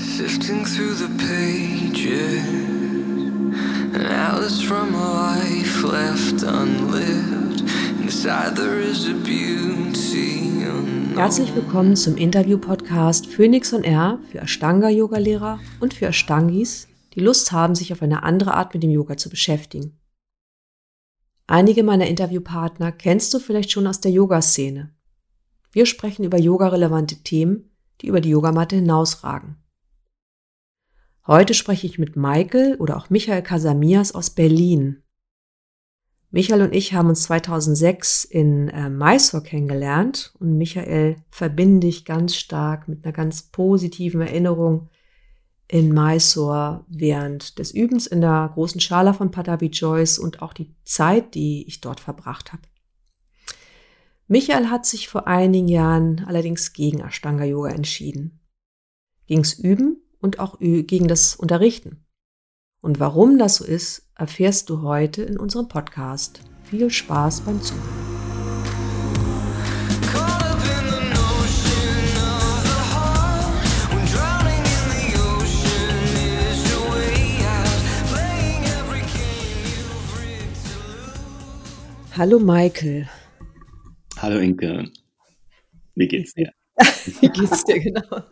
Sifting through the pages, atlas from a life left unlived. Inside there is a beauty. Herzlich willkommen zum Interview-Podcast Phoenix und R für Ashtanga-Yoga-Lehrer und für Ashtangis, die Lust haben, sich auf eine andere Art mit dem Yoga zu beschäftigen. Einige meiner Interviewpartner kennst du vielleicht schon aus der Yoga-Szene. Wir sprechen über yogarelevante Themen, die über die Yogamatte hinausragen. Heute spreche ich mit Michael oder auch Michael Casamias aus Berlin. Michael und ich haben uns 2006 in äh, Mysore kennengelernt und Michael verbinde ich ganz stark mit einer ganz positiven Erinnerung in Mysore während des Übens in der großen Schala von Patabi Joyce und auch die Zeit, die ich dort verbracht habe. Michael hat sich vor einigen Jahren allerdings gegen Ashtanga Yoga entschieden. Ging's Üben und auch gegen das Unterrichten. Und warum das so ist, erfährst du heute in unserem Podcast. Viel Spaß beim Zuhören. Hallo Michael. Hallo Inke, wie geht's dir? Wie geht's dir genau?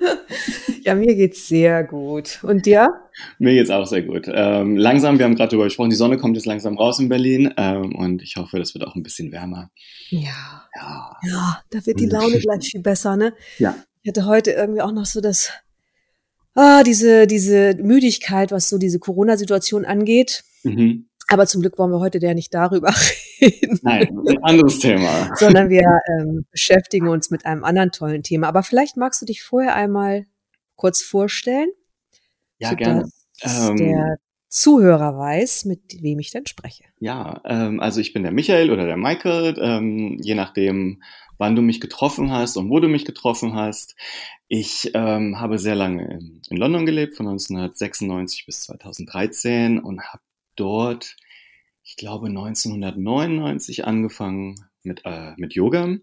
Ja, mir geht's sehr gut. Und dir? Mir geht's auch sehr gut. Ähm, langsam, wir haben gerade darüber gesprochen, die Sonne kommt jetzt langsam raus in Berlin ähm, und ich hoffe, das wird auch ein bisschen wärmer. Ja. Ja, Ja, da wird die Laune gleich viel besser, ne? ja, Ich hatte heute irgendwie auch noch so das, ah, diese, diese Müdigkeit, was so diese Corona-Situation angeht. mhm. Aber zum Glück wollen wir heute ja nicht darüber reden, nein, ein anderes Thema. sondern wir ähm, beschäftigen uns mit einem anderen tollen Thema. Aber vielleicht magst du dich vorher einmal kurz vorstellen, Ja, gerne. sodass Ähm, der Zuhörer weiß, mit wem ich denn spreche. Ja, ähm, also ich bin der Michael oder der Michael, ähm, je nachdem, wann du mich getroffen hast und wo du mich getroffen hast. Ich ähm, habe sehr lange in, in London gelebt, von 1996 bis 2013 und habe dort, ich glaube 1999 angefangen mit, äh, mit Yoga,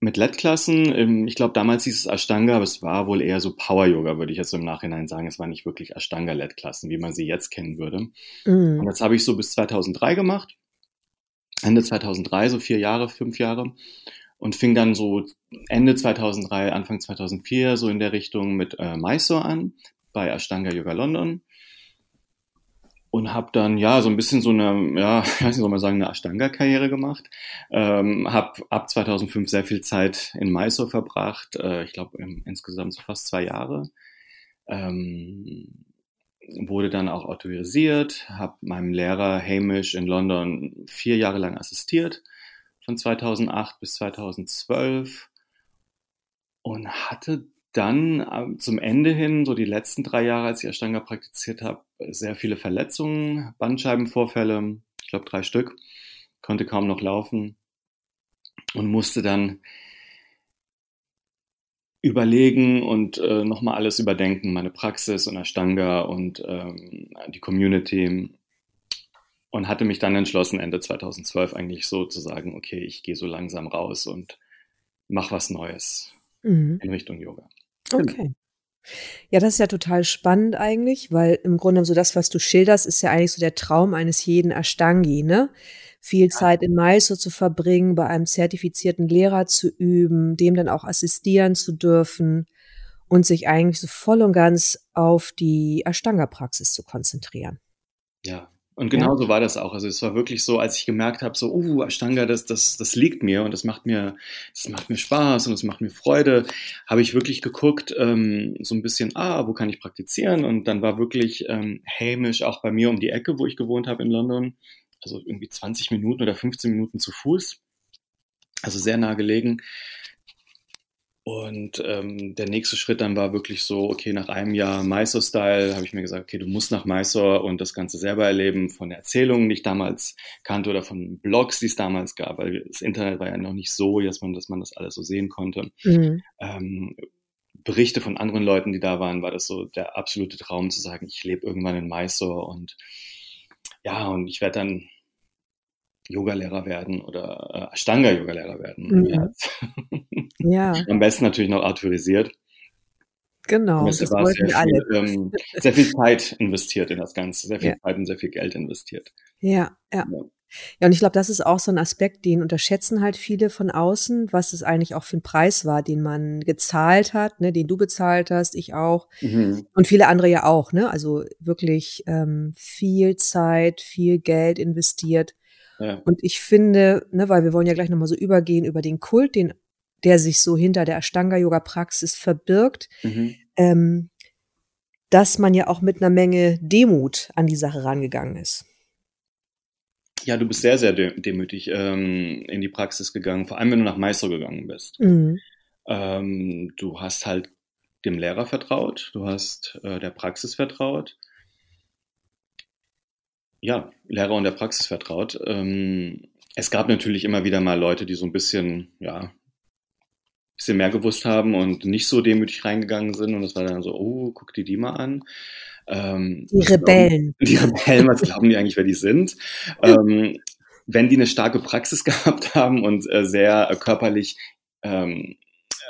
mit LED-Klassen. Ähm, Ich glaube, damals hieß es Ashtanga, aber es war wohl eher so Power-Yoga, würde ich jetzt im Nachhinein sagen. Es war nicht wirklich Ashtanga-LED-Klassen, wie man sie jetzt kennen würde. Und Mhm. das habe ich so bis 2003 gemacht. Ende 2003, so vier Jahre, fünf Jahre. Und fing dann so Ende 2003, Anfang 2004 so in der Richtung mit äh, Mysore an, bei Ashtanga Yoga London. Und habe dann ja so ein bisschen so eine, ja, ich weiß nicht, soll man sagen, eine Ashtanga-Karriere gemacht. Ähm, habe ab 2005 sehr viel Zeit in Mysore verbracht. Äh, ich glaube insgesamt so fast zwei Jahre. Ähm, wurde dann auch autorisiert, habe meinem Lehrer Hamish in London vier Jahre lang assistiert, von 2008 bis 2012 und hatte dann ähm, zum Ende hin, so die letzten drei Jahre, als ich Ashtanga praktiziert habe, sehr viele Verletzungen, Bandscheibenvorfälle, ich glaube drei Stück, konnte kaum noch laufen und musste dann überlegen und äh, nochmal alles überdenken, meine Praxis und Ashtanga und ähm, die Community. Und hatte mich dann entschlossen, Ende 2012 eigentlich so zu sagen, okay, ich gehe so langsam raus und mache was Neues Mhm. in Richtung Yoga. Okay. Ja, das ist ja total spannend eigentlich, weil im Grunde so das, was du schilderst, ist ja eigentlich so der Traum eines jeden Ashtangi, ne? Viel Zeit in Mysore zu verbringen, bei einem zertifizierten Lehrer zu üben, dem dann auch assistieren zu dürfen und sich eigentlich so voll und ganz auf die Ashtanga-Praxis zu konzentrieren. Ja. Und genau so war das auch. Also es war wirklich so, als ich gemerkt habe, so, uh, Ashtanga, das, das, das liegt mir und das macht mir, das macht mir Spaß und das macht mir Freude, habe ich wirklich geguckt, ähm, so ein bisschen, ah, wo kann ich praktizieren? Und dann war wirklich ähm, Hamish auch bei mir um die Ecke, wo ich gewohnt habe in London. Also irgendwie 20 Minuten oder 15 Minuten zu Fuß. Also sehr nah gelegen. Und ähm, der nächste Schritt dann war wirklich so, okay, nach einem Jahr Mysore-Style habe ich mir gesagt, okay, du musst nach Mysore und das Ganze selber erleben, von Erzählungen, die ich damals kannte oder von Blogs, die es damals gab, weil das Internet war ja noch nicht so, dass man, dass man das alles so sehen konnte. Mhm. Ähm, Berichte von anderen Leuten, die da waren, war das so der absolute Traum zu sagen, ich lebe irgendwann in Mysore und ja, und ich werde dann Yogalehrer werden oder äh, Ashtanga-Yogalehrer werden. Mhm. Ja. Ja, Am besten natürlich noch autorisiert. Genau, das war wollten sehr viel, ähm, sehr viel Zeit investiert in das Ganze, sehr viel Ja. Zeit und sehr viel Geld investiert. Ja, ja. Ja. Ja, und ich glaube, das ist auch so ein Aspekt, den unterschätzen halt viele von außen, was es eigentlich auch für ein Preis war, den man gezahlt hat, ne, den du bezahlt hast, ich auch Mhm. und viele andere ja auch, ne? Also wirklich ähm, viel Zeit, viel Geld investiert. Ja. Und ich finde, ne, weil wir wollen ja gleich nochmal so übergehen über den Kult, den, der sich so hinter der Ashtanga-Yoga-Praxis verbirgt, Mhm. ähm, dass man ja auch mit einer Menge Demut an die Sache rangegangen ist. Ja, du bist sehr, sehr de demütig ähm, in die Praxis gegangen, vor allem wenn du nach Meister gegangen bist. Mhm. Ähm, du hast halt dem Lehrer vertraut, du hast äh, der Praxis vertraut. Ja, Lehrer und der Praxis vertraut. Ähm, es gab natürlich immer wieder mal Leute, die so ein bisschen, ja, bisschen mehr gewusst haben und nicht so demütig reingegangen sind. Und es war dann so, oh, guck dir die mal an. Ähm, Die Rebellen. die Rebellen, was glauben die eigentlich, wer die sind? Ähm, wenn die eine starke Praxis gehabt haben und äh, sehr äh, körperlich ähm,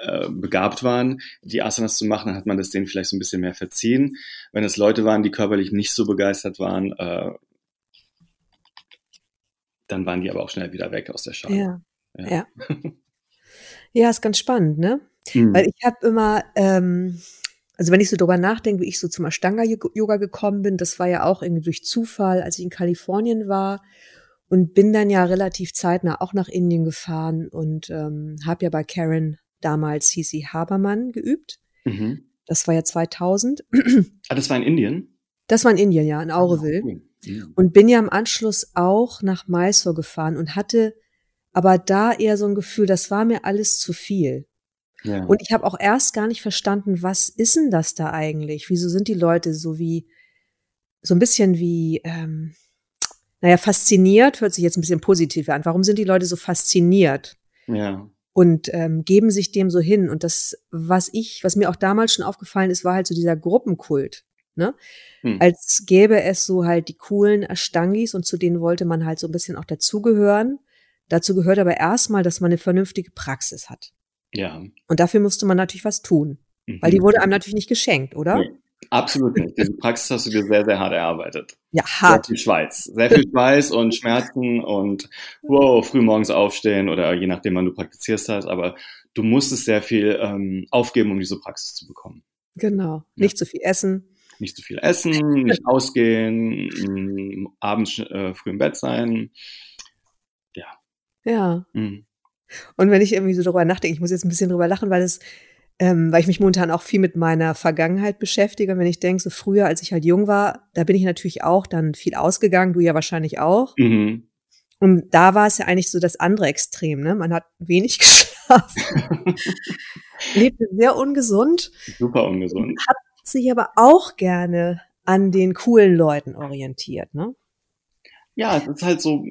äh, begabt waren, die Asanas zu machen, dann hat man das denen vielleicht so ein bisschen mehr verziehen. Wenn es Leute waren, die körperlich nicht so begeistert waren, äh, dann waren die aber auch schnell wieder weg aus der Schale. Ja. Ja. Ja. Ja, ist ganz spannend, ne? Mhm. Weil ich habe immer, ähm, also wenn ich so drüber nachdenke, wie ich so zum Ashtanga-Yoga gekommen bin, das war ja auch irgendwie durch Zufall, als ich in Kalifornien war und bin dann ja relativ zeitnah auch nach Indien gefahren und ähm, habe ja bei Karen damals Cici Habermann geübt. Mhm. Das war ja 2000. Ah, das war in Indien? Das war in Indien, ja, in Aureville. Cool. Mhm. Und bin ja im Anschluss auch nach Mysore gefahren und hatte aber da eher so ein Gefühl, das war mir alles zu viel. Ja. Und ich habe auch erst gar nicht verstanden, was ist denn das da eigentlich? Wieso sind die Leute so wie, so ein bisschen wie, ähm, naja, fasziniert, hört sich jetzt ein bisschen positiver an. Warum sind die Leute so fasziniert? ja. und ähm, geben sich dem so hin. Und das, was ich, was mir auch damals schon aufgefallen ist, war halt so dieser Gruppenkult. Ne? Hm. Als gäbe es so halt die coolen Ashtangis und zu denen wollte man halt so ein bisschen auch dazugehören. Dazu gehört aber erstmal, dass man eine vernünftige Praxis hat. ja. Und dafür musste man natürlich was tun. Mhm. Weil die wurde einem natürlich nicht geschenkt, oder? Nee, absolut nicht. Diese Praxis hast du dir sehr, sehr hart erarbeitet. Ja, Sehr hart. viel Schweiß. Sehr viel Schweiß und Schmerzen und wow, früh morgens aufstehen oder je nachdem, wann du praktizierst hast. Aber du musstest sehr viel ähm, aufgeben, um diese Praxis zu bekommen. Genau. Nicht zu viel essen. Nicht zu viel essen, nicht ausgehen, mh, abends äh, früh im Bett sein. Ja. Mhm. Und wenn ich irgendwie so darüber nachdenke, ich muss jetzt ein bisschen drüber lachen, weil es, ähm, weil ich mich momentan auch viel mit meiner Vergangenheit beschäftige. Und wenn ich denke, so früher, als ich halt jung war, da bin ich natürlich auch dann viel ausgegangen, du ja wahrscheinlich auch. Mhm. Und da war es ja eigentlich so das andere Extrem, ne? Man hat wenig geschlafen, lebte sehr ungesund, Super ungesund. hat sich aber auch gerne an den coolen Leuten orientiert, ne? Ja, es ist halt so,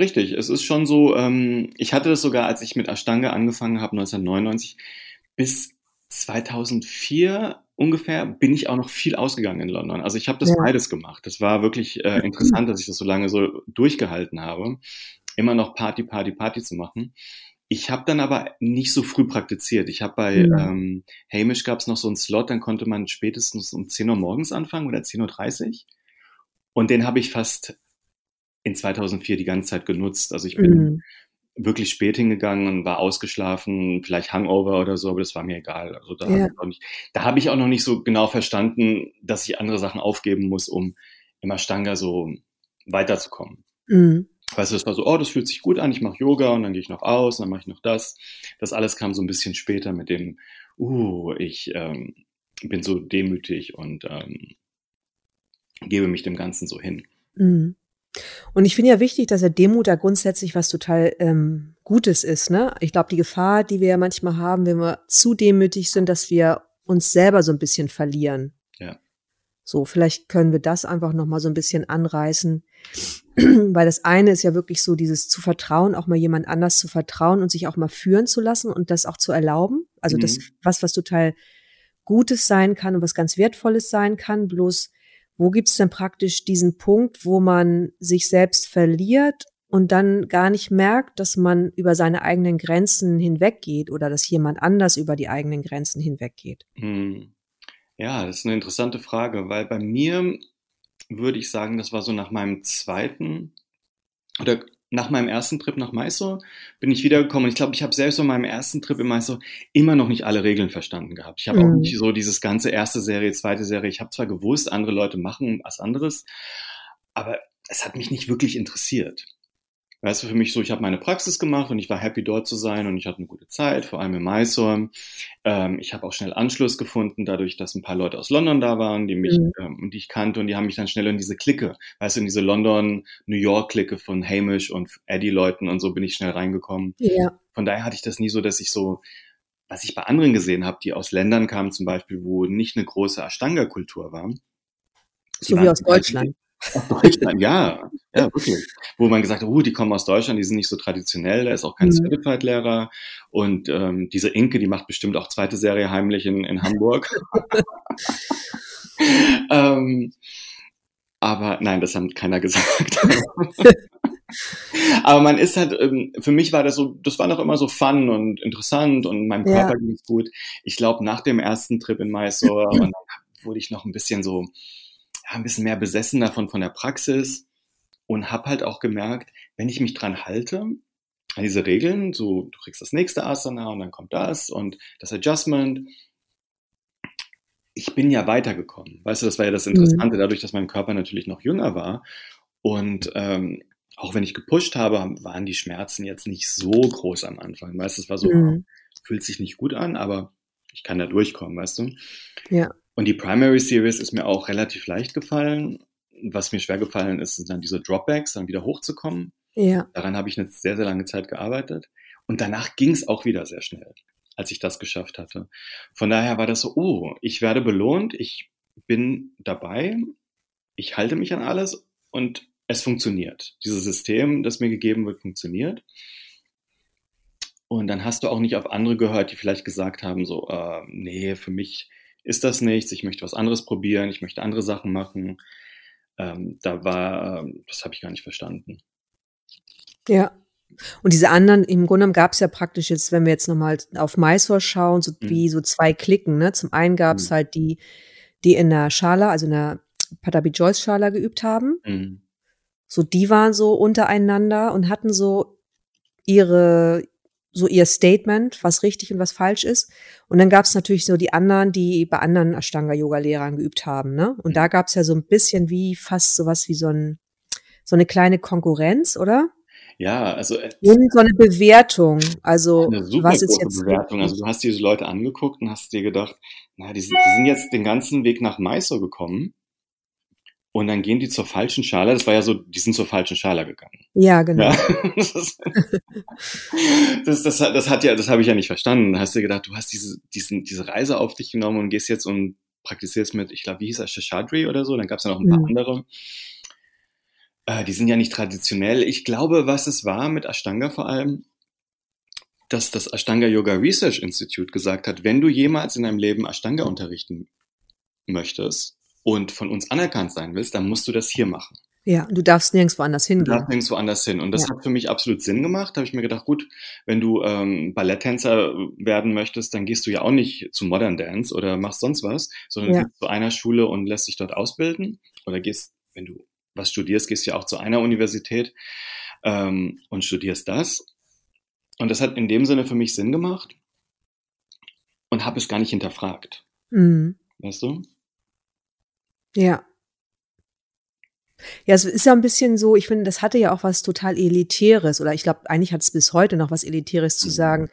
richtig, es ist schon so, ähm, ich hatte das sogar, als ich mit Ashtanga angefangen habe, 1999, bis 2004 ungefähr, bin ich auch noch viel ausgegangen in London. Also ich habe das Ja. beides gemacht. Das war wirklich äh, interessant, dass ich das so lange so durchgehalten habe, immer noch Party, Party, Party zu machen. Ich habe dann aber nicht so früh praktiziert. Ich habe bei Mhm. ähm, Hamish gab es noch so einen Slot, dann konnte man spätestens um 10 Uhr morgens anfangen oder 10.30 Uhr. Und den habe ich fast in 2004 die ganze Zeit genutzt. Also ich bin Mhm. wirklich spät hingegangen und war ausgeschlafen, vielleicht Hangover oder so, aber das war mir egal. Also da Ja. habe ich, habe ich auch noch nicht so genau verstanden, dass ich andere Sachen aufgeben muss, um im Ashtanga so weiterzukommen. Mhm. Weißt du, das war so, oh, das fühlt sich gut an, ich mache Yoga und dann gehe ich noch aus und dann mache ich noch das. Das alles kam so ein bisschen später mit dem, uh, ich ähm, bin so demütig und ähm, gebe mich dem Ganzen so hin. Mhm. Und ich finde ja wichtig, dass der Demut da grundsätzlich was total ähm, Gutes ist. Ne? Ich glaube, die Gefahr, die wir ja manchmal haben, wenn wir zu demütig sind, dass wir uns selber so ein bisschen verlieren. Ja. So, vielleicht können wir das einfach noch mal so ein bisschen anreißen, weil das eine ist ja wirklich so dieses zu vertrauen, auch mal jemand anders zu vertrauen und sich auch mal führen zu lassen und das auch zu erlauben. Also das Mhm. was was total Gutes sein kann und was ganz Wertvolles sein kann. Bloß wo gibt's denn praktisch diesen Punkt, wo man sich selbst verliert und dann gar nicht merkt, dass man über seine eigenen Grenzen hinweggeht oder dass jemand anders über die eigenen Grenzen hinweggeht? Hm. Ja, das ist eine interessante Frage, weil bei mir würde ich sagen, das war so nach meinem zweiten oder nach meinem ersten Trip nach Mysore bin ich wiedergekommen und ich glaube, ich habe selbst bei meinem ersten Trip in Mysore immer noch nicht alle Regeln verstanden gehabt. Ich habe auch Mhm. nicht so dieses ganze erste Serie, zweite Serie. Ich habe zwar gewusst, andere Leute machen was anderes, aber es hat mich nicht wirklich interessiert. Weißt du, für mich so, ich habe meine Praxis gemacht und ich war happy dort zu sein und ich hatte eine gute Zeit, vor allem in Mysore. Ähm, ich habe auch schnell Anschluss gefunden, dadurch, dass ein paar Leute aus London da waren, die mich, Mhm. ähm, die ich kannte und die haben mich dann schnell in diese Clique, weißt du, in diese London-New York-Clique von Hamish und Eddie-Leuten und so bin ich schnell reingekommen. Ja. Von daher hatte ich das nie so, dass ich so, was ich bei anderen gesehen habe, die aus Ländern kamen zum Beispiel, wo nicht eine große Ashtanga-Kultur war. So wie aus Deutschland. aus Deutschland, ja, ja, wirklich. Wo man gesagt hat, uh, die kommen aus Deutschland, die sind nicht so traditionell, da ist auch kein Mhm. Certified-Lehrer und ähm, diese Inke, die macht bestimmt auch zweite Serie heimlich in, in Hamburg. ähm, aber nein, das hat keiner gesagt. aber man ist halt, ähm, für mich war das so, das war noch immer so fun und interessant und meinem Ja. Körper ging es gut. Ich glaube, nach dem ersten Trip in Mysore wurde ich noch ein bisschen so, ja, ein bisschen mehr besessen davon von der Praxis und habe halt auch gemerkt, wenn ich mich dran halte, an diese Regeln, so du kriegst das nächste Asana und dann kommt das und das Adjustment, ich bin ja weitergekommen. Weißt du, das war ja das Interessante, dadurch, dass mein Körper natürlich noch jünger war und ähm, auch wenn ich gepusht habe, waren die Schmerzen jetzt nicht so groß am Anfang. Weißt du, es war so, Mhm. fühlt sich nicht gut an, aber ich kann da durchkommen, weißt du? Ja. Und die Primary Series ist mir auch relativ leicht gefallen. Was mir schwer gefallen ist, sind dann diese Dropbacks, dann wieder hochzukommen. Ja. Daran habe ich eine sehr, sehr lange Zeit gearbeitet. Und danach ging es auch wieder sehr schnell, als ich das geschafft hatte. Von daher war das so, oh, ich werde belohnt, ich bin dabei, ich halte mich an alles und es funktioniert. Dieses System, das mir gegeben wird, funktioniert. Und dann hast du auch nicht auf andere gehört, die vielleicht gesagt haben, so, äh, nee, für mich ist das nichts, ich möchte was anderes probieren, ich möchte andere Sachen machen. Ähm, da war, ähm, das habe ich gar nicht verstanden. Ja. Und diese anderen, im Grunde genommen gab es ja praktisch jetzt, wenn wir jetzt nochmal auf Mysore schauen, so Mhm. wie so zwei Klicken. Ne? Zum einen gab es Mhm. halt die, die in der Schala, also in der Patabi Joyce Schala geübt haben. Mhm. So, die waren so untereinander und hatten so ihre, so ihr Statement, was richtig und was falsch ist. Und dann gab es natürlich so die anderen, die bei anderen Ashtanga-Yoga-Lehrern geübt haben. Ne? Und Mhm. da gab es ja so ein bisschen wie fast sowas wie so ein, so eine kleine Konkurrenz, oder? Ja, also äh, Und so eine Bewertung. Also, eine super was ist jetzt Bewertung. Also du hast diese Leute angeguckt und hast dir gedacht, na, die sind, die sind jetzt den ganzen Weg nach Mysore gekommen und dann gehen die zur falschen Schale. Das war ja so, die sind zur falschen Schale gegangen. Ja, genau. Ja, das, das, das, hat- das hat ja, das habe ich ja nicht verstanden. Da hast du gedacht, du hast diese, diesen, diese Reise auf dich genommen und gehst jetzt und praktizierst mit, ich glaube, wie hieß er, Shashadri oder so. Dann gab es ja noch ein paar Mhm. andere. Äh, die sind ja nicht traditionell. Ich glaube, was es war mit Ashtanga vor allem, dass das Ashtanga Yoga Research Institute gesagt hat, wenn du jemals in deinem Leben Ashtanga unterrichten möchtest und von uns anerkannt sein willst, dann musst du das hier machen. Ja, du darfst nirgendwo anders Du hingehen. darfst nirgendwo anders hin. Und das Ja. hat für mich absolut Sinn gemacht. Da habe ich mir gedacht, gut, wenn du ähm, Balletttänzer werden möchtest, dann gehst du ja auch nicht zu Modern Dance oder machst sonst was, sondern Ja. gehst zu einer Schule und lässt dich dort ausbilden. Oder gehst, wenn du was studierst, gehst du ja auch zu einer Universität ähm, und studierst das. Und das hat in dem Sinne für mich Sinn gemacht und habe es gar nicht hinterfragt. Mhm. Weißt du? Ja. Ja, es ist ja ein bisschen so, ich finde, das hatte ja auch was total Elitäres, oder ich glaube, eigentlich hat es bis heute noch was Elitäres zu Mhm. sagen,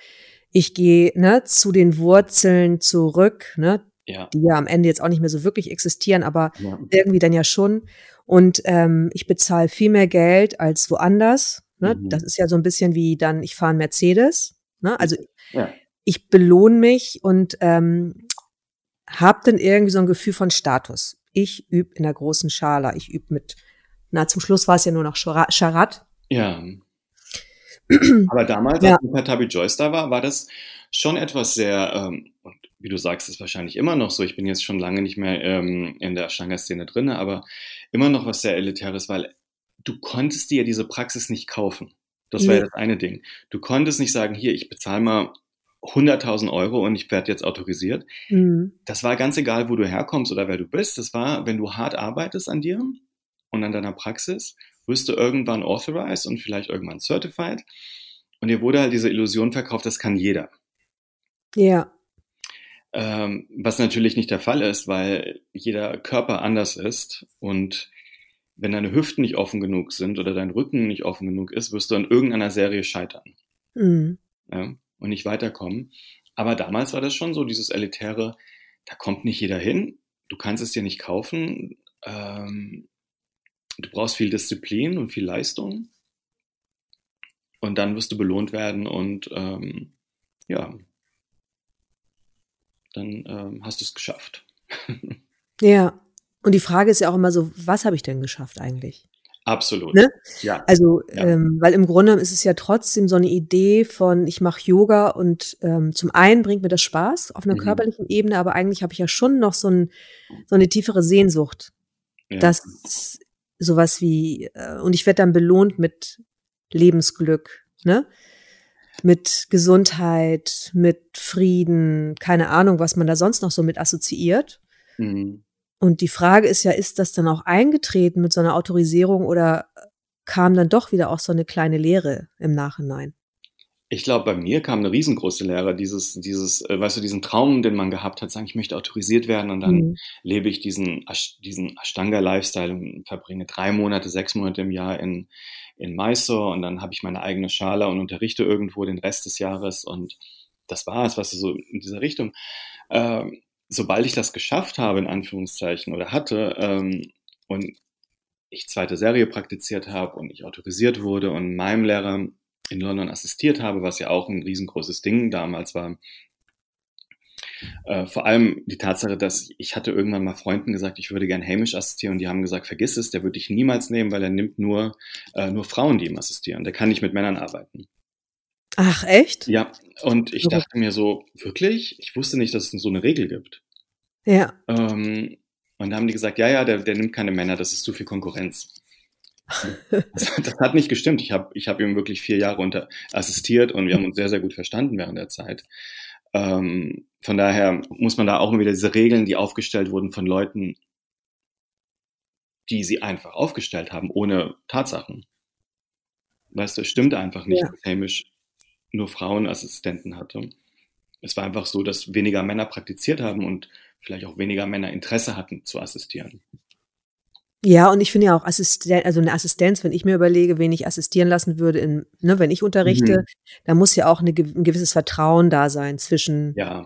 ich gehe ne, zu den Wurzeln zurück, ne, Ja. die ja am Ende jetzt auch nicht mehr so wirklich existieren, aber ja. irgendwie dann ja schon. Und ähm, ich bezahle viel mehr Geld als woanders. Ne? Mhm. Das ist ja so ein bisschen wie dann, ich fahre einen Mercedes. Ne? Also Ja. ich belohne mich und ähm, habe dann irgendwie so ein Gefühl von Status. Ich übe in der großen Schala. Ich übe mit, na zum Schluss war es ja nur noch Chara- Charat. Ja. Aber damals, Ja. als Patabi Joyce da war, war das schon etwas sehr, ähm, und wie du sagst, ist wahrscheinlich immer noch so. Ich bin jetzt schon lange nicht mehr ähm, in der Ashtanga-Szene drin, aber immer noch was sehr Elitäres, weil du konntest dir diese Praxis nicht kaufen. Das war ja Nee. das eine Ding. Du konntest nicht sagen, hier, ich bezahle mal 100.000 Euro und ich werde jetzt autorisiert. Mhm. Das war ganz egal, wo du herkommst oder wer du bist. Das war, wenn du hart arbeitest an dir und an deiner Praxis, wirst du irgendwann authorized und vielleicht irgendwann certified. Und dir wurde halt diese Illusion verkauft, das kann jeder. Ja. Ähm, was natürlich nicht der Fall ist, weil jeder Körper anders ist und wenn deine Hüften nicht offen genug sind oder dein Rücken nicht offen genug ist, wirst du an irgendeiner Serie scheitern Mhm. ja, und nicht weiterkommen. Aber damals war das schon so, dieses elitäre, da kommt nicht jeder hin, du kannst es dir nicht kaufen, ähm, du brauchst viel Disziplin und viel Leistung und dann wirst du belohnt werden und ähm, ja, dann ähm, hast du es geschafft. Ja. Und die Frage ist ja auch immer so, was habe ich denn geschafft eigentlich? Absolut. Ne? Ja. Also, Ja. ähm, weil im Grunde ist es ja trotzdem so eine Idee von, ich mache Yoga und ähm, zum einen bringt mir das Spaß auf einer Mhm. körperlichen Ebene, aber eigentlich habe ich ja schon noch so, ein, so eine tiefere Sehnsucht, ja. dass sowas wie, äh, und ich werde dann belohnt mit Lebensglück, ne? Mit Gesundheit, mit Frieden, keine Ahnung, was man da sonst noch so mit assoziiert. Mhm. Und die Frage ist ja, ist das dann auch eingetreten mit so einer Autorisierung oder kam dann doch wieder auch so eine kleine Lehre im Nachhinein? Ich glaube, bei mir kam eine riesengroße Lehre, dieses, dieses, äh, weißt du, diesen Traum, den man gehabt hat, sagen, ich möchte autorisiert werden und dann Mhm. lebe ich diesen, diesen Ashtanga-Lifestyle und verbringe drei Monate, sechs Monate im Jahr in, in Mysore und dann habe ich meine eigene Schale und unterrichte irgendwo den Rest des Jahres und das war es, was so in dieser Richtung. Ähm, sobald ich das geschafft habe, in Anführungszeichen, oder hatte, ähm, und ich zweite Serie praktiziert habe und ich autorisiert wurde und meinem Lehrer in London assistiert habe, was ja auch ein riesengroßes Ding damals war. Äh, vor allem die Tatsache, dass ich hatte irgendwann mal Freunden gesagt, ich würde gern Hamish assistieren und die haben gesagt, vergiss es, der würde dich niemals nehmen, weil er nimmt nur, äh, nur Frauen, die ihm assistieren. Der kann nicht mit Männern arbeiten. Ach, echt? Ja, und ich dachte mir so, wirklich? Ich wusste nicht, dass es so eine Regel gibt. Ja. Ähm, und da haben die gesagt, ja, ja, der, der nimmt keine Männer, das ist zu viel Konkurrenz. Das, das hat nicht gestimmt. Ich habe ich hab ihm wirklich vier Jahre unter assistiert und wir haben uns sehr, sehr gut verstanden während der Zeit. Ähm, von daher muss man da auch immer wieder diese Regeln, die aufgestellt wurden von Leuten, die sie einfach aufgestellt haben, ohne Tatsachen. Weißt du, es stimmt einfach nicht, Ja. dass Hamish nur Frauenassistenten hatte. Es war einfach so, dass weniger Männer praktiziert haben und vielleicht auch weniger Männer Interesse hatten zu assistieren. Ja, und ich finde ja auch Assisten also eine Assistenz, wenn ich mir überlege, wen ich assistieren lassen würde, in, ne, wenn ich unterrichte, Mhm. da muss ja auch eine, ein gewisses Vertrauen da sein zwischen Ja,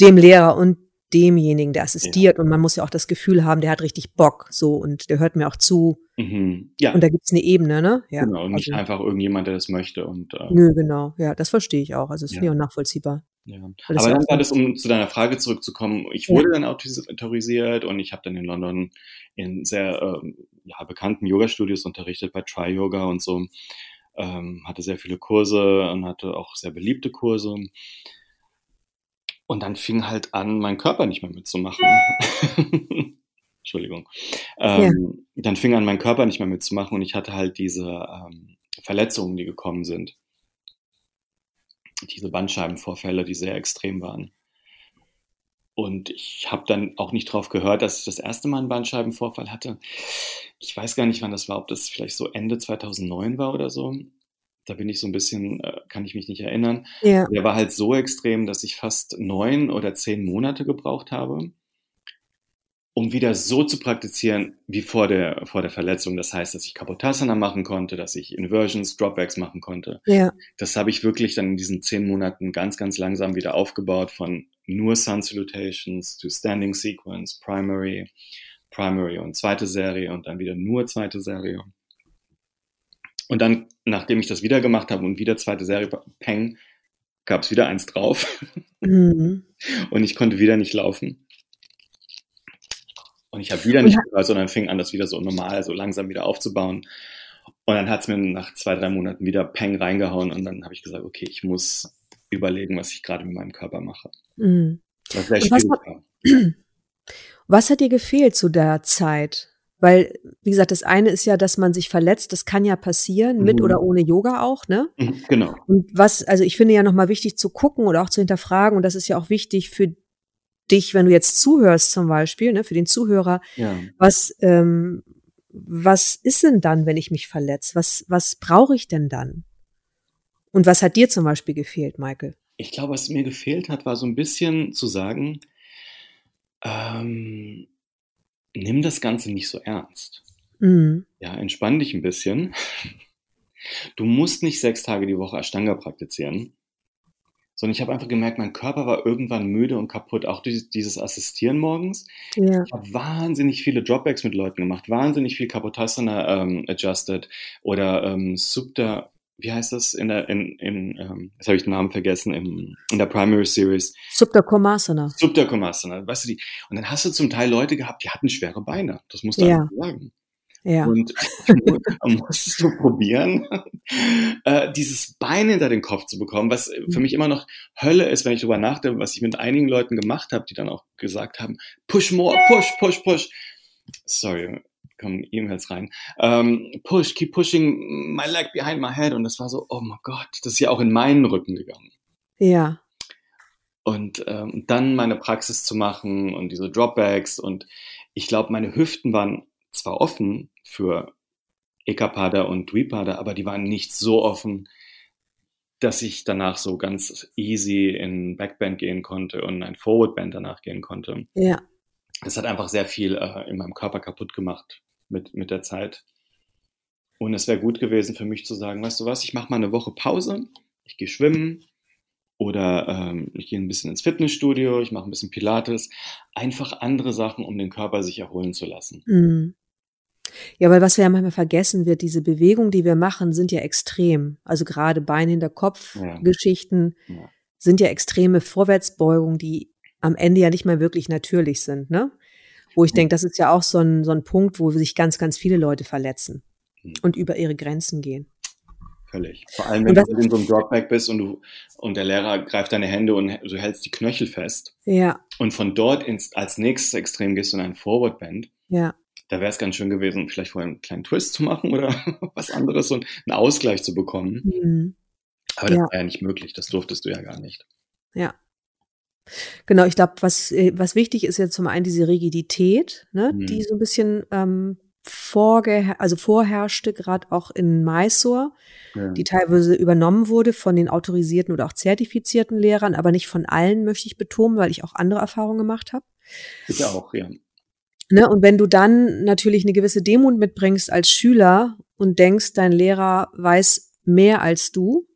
dem Lehrer und demjenigen, der assistiert. Und man muss ja auch das Gefühl haben, der hat richtig Bock, so, und der hört mir auch zu. mhm. ja, Und da gibt's eine Ebene, ne? Ja. genau. Und nicht also, einfach irgendjemand, der das möchte. Und, äh, nö, genau. Ja, das verstehe ich auch. Also, finde Ja. ich auch nachvollziehbar. ja. Aber ja dann war das, um zu deiner Frage zurückzukommen, ich Ja. wurde dann autis- autorisiert und ich habe dann in London in sehr ähm, ja, bekannten Yoga-Studios unterrichtet, bei Tri-Yoga und so. Ähm, hatte sehr viele Kurse und hatte auch sehr beliebte Kurse. Und dann fing halt an, mein Körper nicht mehr mitzumachen. Entschuldigung. Ähm, Dann fing an, mein Körper nicht mehr mitzumachen und ich hatte halt diese ähm, Verletzungen, die gekommen sind. Diese Bandscheibenvorfälle, die sehr extrem waren. Und ich habe dann auch nicht drauf gehört, dass ich das erste Mal einen Bandscheibenvorfall hatte. Ich weiß gar nicht, wann das war, ob das vielleicht so Ende 2009 war oder so. Da bin ich so ein bisschen, äh, kann ich mich nicht erinnern. Ja. Der war halt so extrem, dass ich fast neun oder zehn Monate gebraucht habe, um wieder so zu praktizieren wie vor der, vor der Verletzung. Das heißt, dass ich Kapotasana machen konnte, dass ich Inversions, Dropbacks machen konnte. Ja. Das habe ich wirklich dann in diesen zehn Monaten ganz, ganz langsam wieder aufgebaut von nur Sun Salutations to Standing Sequence, Primary, Primary und zweite Serie und dann wieder nur zweite Serie. Und dann, nachdem ich das wieder gemacht habe und wieder zweite Serie, Peng, gab es wieder eins drauf Mhm. und ich konnte wieder nicht laufen. Und ich habe wieder nicht gehört, sondern fing an, das wieder so normal, so langsam wieder aufzubauen. Und dann hat es mir nach zwei, drei Monaten wieder Peng reingehauen und dann habe ich gesagt, okay, ich muss überlegen, was ich gerade mit meinem Körper mache. Mhm. Was was hat-. Was hat dir gefehlt zu der Zeit? Weil, wie gesagt, das eine ist ja, dass man sich verletzt, das kann ja passieren, mit Mhm. oder ohne Yoga auch, ne? Mhm, Genau. Und was, also ich finde ja nochmal wichtig zu gucken oder auch zu hinterfragen, und das ist ja auch wichtig für dich, wenn du jetzt zuhörst zum Beispiel, ne, für den Zuhörer, Ja. was, ähm, was ist denn dann, wenn ich mich verletze? Was, was brauche ich denn dann? Und was hat dir zum Beispiel gefehlt, Michael? Ich glaube, was mir gefehlt hat, war so ein bisschen zu sagen, ähm, nimm das Ganze nicht so ernst. Mhm. Ja, entspann dich ein bisschen. Du musst nicht sechs Tage die Woche Ashtanga praktizieren, sondern ich habe einfach gemerkt, mein Körper war irgendwann müde und kaputt. Auch dieses, Assistieren morgens. Ja. Ich habe wahnsinnig viele Dropbacks mit Leuten gemacht, wahnsinnig viel Kapotasana ähm, adjusted oder ähm, Subda, wie heißt das in der, in, in ähm, jetzt habe ich den Namen vergessen, im, in der Primary Series. Komasana. Subda Komasana, weißt du die? Und dann hast du zum Teil Leute gehabt, die hatten schwere Beine. Das musst du Ja. einfach sagen. Ja. Und dann musstest du probieren, äh, dieses Bein hinter den Kopf zu bekommen, was für mich immer noch Hölle ist, wenn ich darüber nachdenke, was ich mit einigen Leuten gemacht habe, die dann auch gesagt haben, push more, push, push, push. Sorry, kommen E-Mails rein. Ähm, push, keep pushing my leg behind my head. Und das war so, oh mein Gott, das ist ja auch in meinen Rücken gegangen. Ja. Und ähm, dann meine Praxis zu machen und diese Dropbacks und ich glaube, meine Hüften waren zwar offen für Ekapada und Dvipada, aber die waren nicht so offen, dass ich danach so ganz easy in Backband gehen konnte und ein Forwardband danach gehen konnte. Ja. Das hat einfach sehr viel äh, in meinem Körper kaputt gemacht mit, mit der Zeit. Und es wäre gut gewesen für mich zu sagen, weißt du was, ich mache mal eine Woche Pause, ich gehe schwimmen oder ähm, ich gehe ein bisschen ins Fitnessstudio, ich mache ein bisschen Pilates, einfach andere Sachen, um den Körper sich erholen zu lassen. Mhm. Ja, weil was ja manchmal vergessen wird, diese Bewegungen, die wir machen, sind ja extrem. Also gerade Bein hinter Kopf Ja. Geschichten Ja. sind ja extreme Vorwärtsbeugungen, die am Ende ja nicht mehr wirklich natürlich sind, ne? Wo ich denke, das ist ja auch so ein, so ein Punkt, wo sich ganz, ganz viele Leute verletzen Mhm. und über ihre Grenzen gehen. Völlig. Vor allem, wenn du in so einem Dropback bist und du und der Lehrer greift deine Hände und du hältst die Knöchel fest Ja, und von dort ins, als nächstes Extrem gehst du in ein Forward-Band, ja, da wäre es ganz schön gewesen, vielleicht vorher einen kleinen Twist zu machen oder was anderes und einen Ausgleich zu bekommen. mhm. Aber das Ja. war ja nicht möglich, das durftest du ja gar nicht. ja. Genau, ich glaube, was, äh, was wichtig ist jetzt zum einen diese Rigidität, ne, Mhm. die so ein bisschen ähm, vorge also vorherrschte, gerade auch in Mysore. Ja. die teilweise übernommen wurde von den autorisierten oder auch zertifizierten Lehrern, aber nicht von allen, möchte ich betonen, weil ich auch andere Erfahrungen gemacht habe. Ich auch, ja. Ne? Und wenn du dann natürlich eine gewisse Demut mitbringst als Schüler und denkst, dein Lehrer weiß mehr als du,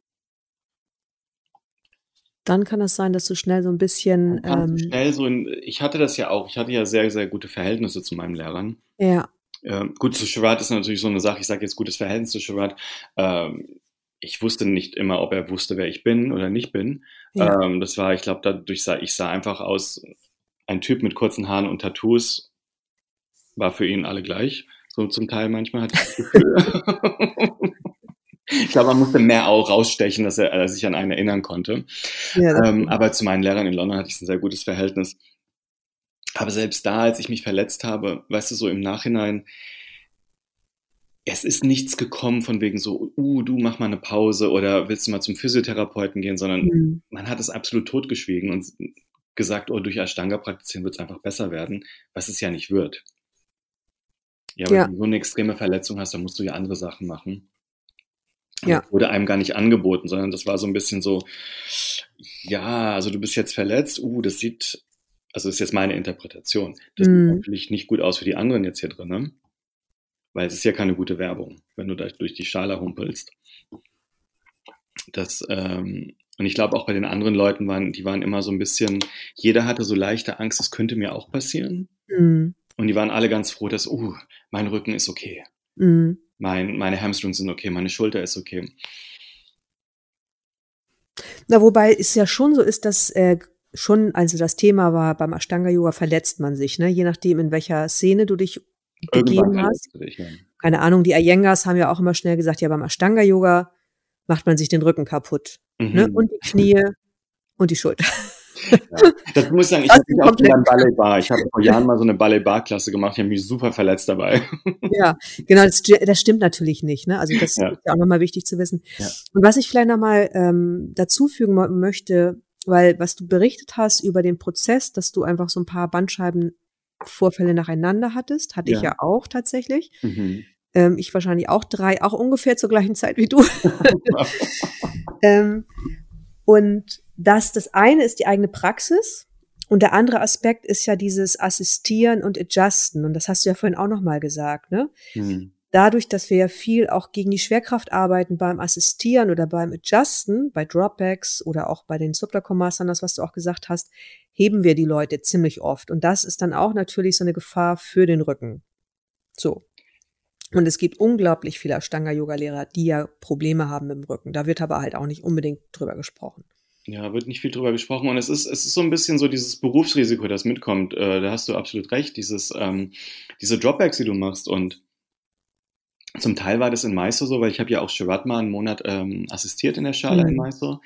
dann kann es sein, dass du schnell so ein bisschen, ähm, schnell so in, ich hatte das ja auch, ich hatte ja sehr, sehr gute Verhältnisse zu meinen Lehrern. ja, Ähm, gut, zu Sherrod ist natürlich so eine Sache, ich sage jetzt gutes Verhältnis zu Sherrod. Ähm, ich wusste nicht immer, ob er wusste, wer ich bin oder nicht bin. ja, Ähm, das war, ich glaube, dadurch sah ich sah einfach aus, ein Typ mit kurzen Haaren und Tattoos war für ihn alle gleich. So zum Teil manchmal hatte ich das Gefühl. ich glaube, man musste mehr auch rausstechen, dass er, dass sich an einen erinnern konnte. ja, Ähm, aber zu meinen Lehrern in London hatte ich ein sehr gutes Verhältnis. Aber selbst da, als ich mich verletzt habe, weißt du, so im Nachhinein, es ist nichts gekommen von wegen so, uh, du mach mal eine Pause oder willst du mal zum Physiotherapeuten gehen, sondern Mhm. man hat es absolut totgeschwiegen und gesagt, oh, durch Ashtanga praktizieren wird es einfach besser werden, was es ja nicht wird. Ja, wenn Ja. du so eine extreme Verletzung hast, dann musst du ja andere Sachen machen. Ja. Wurde einem gar nicht angeboten, sondern das war so ein bisschen so, ja, also du bist jetzt verletzt, uh, das sieht, also das ist jetzt meine Interpretation, das Mhm. sieht natürlich nicht gut aus für die anderen jetzt hier drin, ne? Weil es ist ja keine gute Werbung, wenn du da durch die Schale humpelst. Das, ähm, und ich glaube auch bei den anderen Leuten waren, die waren immer so ein bisschen, jeder hatte so leichte Angst, das könnte mir auch passieren. Mhm. Und die waren alle ganz froh, dass, uh, mein Rücken ist okay. Mhm. Mein, meine Hamstrings sind okay, meine Schulter ist okay. Na, wobei es ja schon so ist, dass äh, schon, also das Thema war, beim Ashtanga-Yoga verletzt man sich, ne? Je nachdem, in welcher Szene du dich begeben hast. dich, ja. Keine Ahnung, die Iyengas haben ja auch immer schnell gesagt, ja, beim Ashtanga-Yoga macht man sich den Rücken kaputt. Mhm. Ne? Und die Knie und die Schulter. Ja. Das muss ich sagen, ich habe ist mich auch in komplett- der Ballet Bar. Ich habe vor Jahren mal so eine Ballet Bar Klasse gemacht. Ich habe mich super verletzt dabei. Ja, genau, das, das stimmt natürlich nicht. Ne? Also das Ja. ist ja auch nochmal wichtig zu wissen. Ja. Und was ich vielleicht nochmal ähm, dazu fügen mo- möchte, weil was du berichtet hast über den Prozess, dass du einfach so ein paar Bandscheibenvorfälle nacheinander hattest, hatte ich Ja. ja auch tatsächlich. Mhm. Ähm, ich wahrscheinlich auch drei, auch ungefähr zur gleichen Zeit wie du. ähm, und das, das eine ist die eigene Praxis und der andere Aspekt ist ja dieses Assistieren und Adjusten. Und das hast du ja vorhin auch nochmal gesagt, ne? Mhm. dadurch, dass wir ja viel auch gegen die Schwerkraft arbeiten beim Assistieren oder beim Adjusten, bei Dropbacks oder auch bei den Subtacomasanas, was du auch gesagt hast, heben wir die Leute ziemlich oft. Und das ist dann auch natürlich so eine Gefahr für den Rücken. So. Und es gibt unglaublich viele Ashtanga-Yoga-Lehrer, die ja Probleme haben mit dem Rücken. Da wird aber halt auch nicht unbedingt drüber gesprochen. Ja, wird nicht viel drüber gesprochen und es ist, es ist so ein bisschen so dieses Berufsrisiko, das mitkommt. Äh, da hast du absolut recht, dieses, ähm, diese Dropbacks, die du machst und zum Teil war das in Mysore so, weil ich habe ja auch Shiratma einen Monat ähm, assistiert in der Schale Mhm. in Mysore.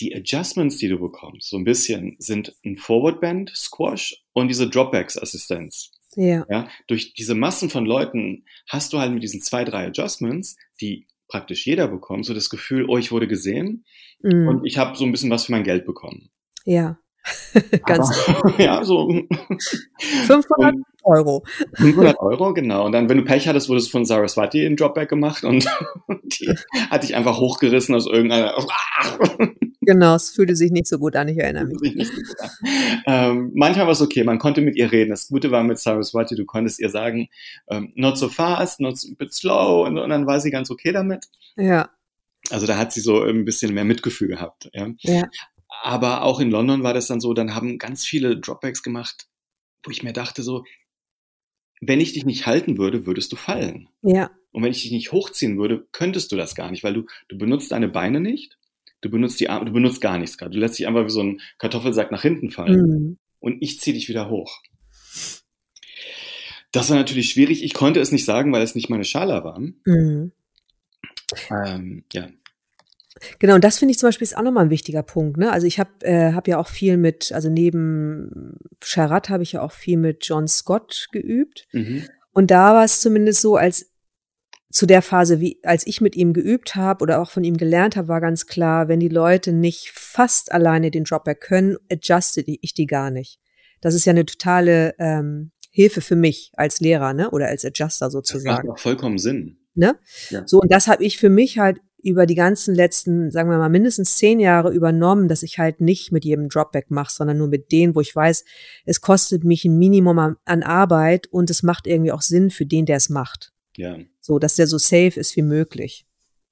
Die Adjustments, die du bekommst, so ein bisschen, sind ein Forward Bend, Squash und diese Dropbacks Assistenz. Ja. Ja, durch diese Massen von Leuten hast du halt mit diesen zwei, drei Adjustments, die praktisch jeder bekommt, so das Gefühl, oh, ich wurde gesehen Mhm. und ich habe so ein bisschen was für mein Geld bekommen. ja. Ganz Aber, ja, so 500 Euro. 500 Euro, genau. Und dann, wenn du Pech hattest, wurdest du von Saraswati in Dropback gemacht und die hat dich einfach hochgerissen aus irgendeiner. Genau, es fühlte sich nicht so gut an, ich erinnere mich. ähm, manchmal war es okay, man konnte mit ihr reden. Das Gute war mit Saraswati, du konntest ihr sagen, ähm, not so fast, not so bit slow, und, und dann war sie ganz okay damit. Ja, Also da hat sie so ein bisschen mehr Mitgefühl gehabt. Ja. ja, Aber auch in London war das dann so, dann haben ganz viele Dropbacks gemacht, wo ich mir dachte so, wenn ich dich nicht halten würde, würdest du fallen. ja, Und wenn ich dich nicht hochziehen würde, könntest du das gar nicht, weil du, du benutzt deine Beine nicht, du benutzt die Arme, du benutzt gar nichts gerade. Du lässt dich einfach wie so ein Kartoffelsack nach hinten fallen Mhm. und ich ziehe dich wieder hoch. Das war natürlich schwierig. Ich konnte es nicht sagen, weil es nicht meine Schala war. Mhm. Ähm, ja. Genau, und das finde ich zum Beispiel ist auch nochmal ein wichtiger Punkt. Ne? Also ich habe äh, hab ja auch viel mit, also neben Charat habe ich ja auch viel mit John Scott geübt. Mhm. Und da war es zumindest so, als zu der Phase, wie als ich mit ihm geübt habe oder auch von ihm gelernt habe, war ganz klar, wenn die Leute nicht fast alleine den Dropback können, adjuste ich die gar nicht. Das ist ja eine totale ähm, Hilfe für mich als Lehrer, ne? Oder als Adjuster Das macht sozusagen. auch vollkommen Sinn. Ne? Ja. So, und das habe ich für mich halt über die ganzen letzten, sagen wir mal, mindestens zehn Jahre übernommen, dass ich halt nicht mit jedem Dropback mache, sondern nur mit denen, wo ich weiß, es kostet mich ein Minimum an Arbeit und es macht irgendwie auch Sinn für den, der es macht. Ja. So, dass der so safe ist wie möglich.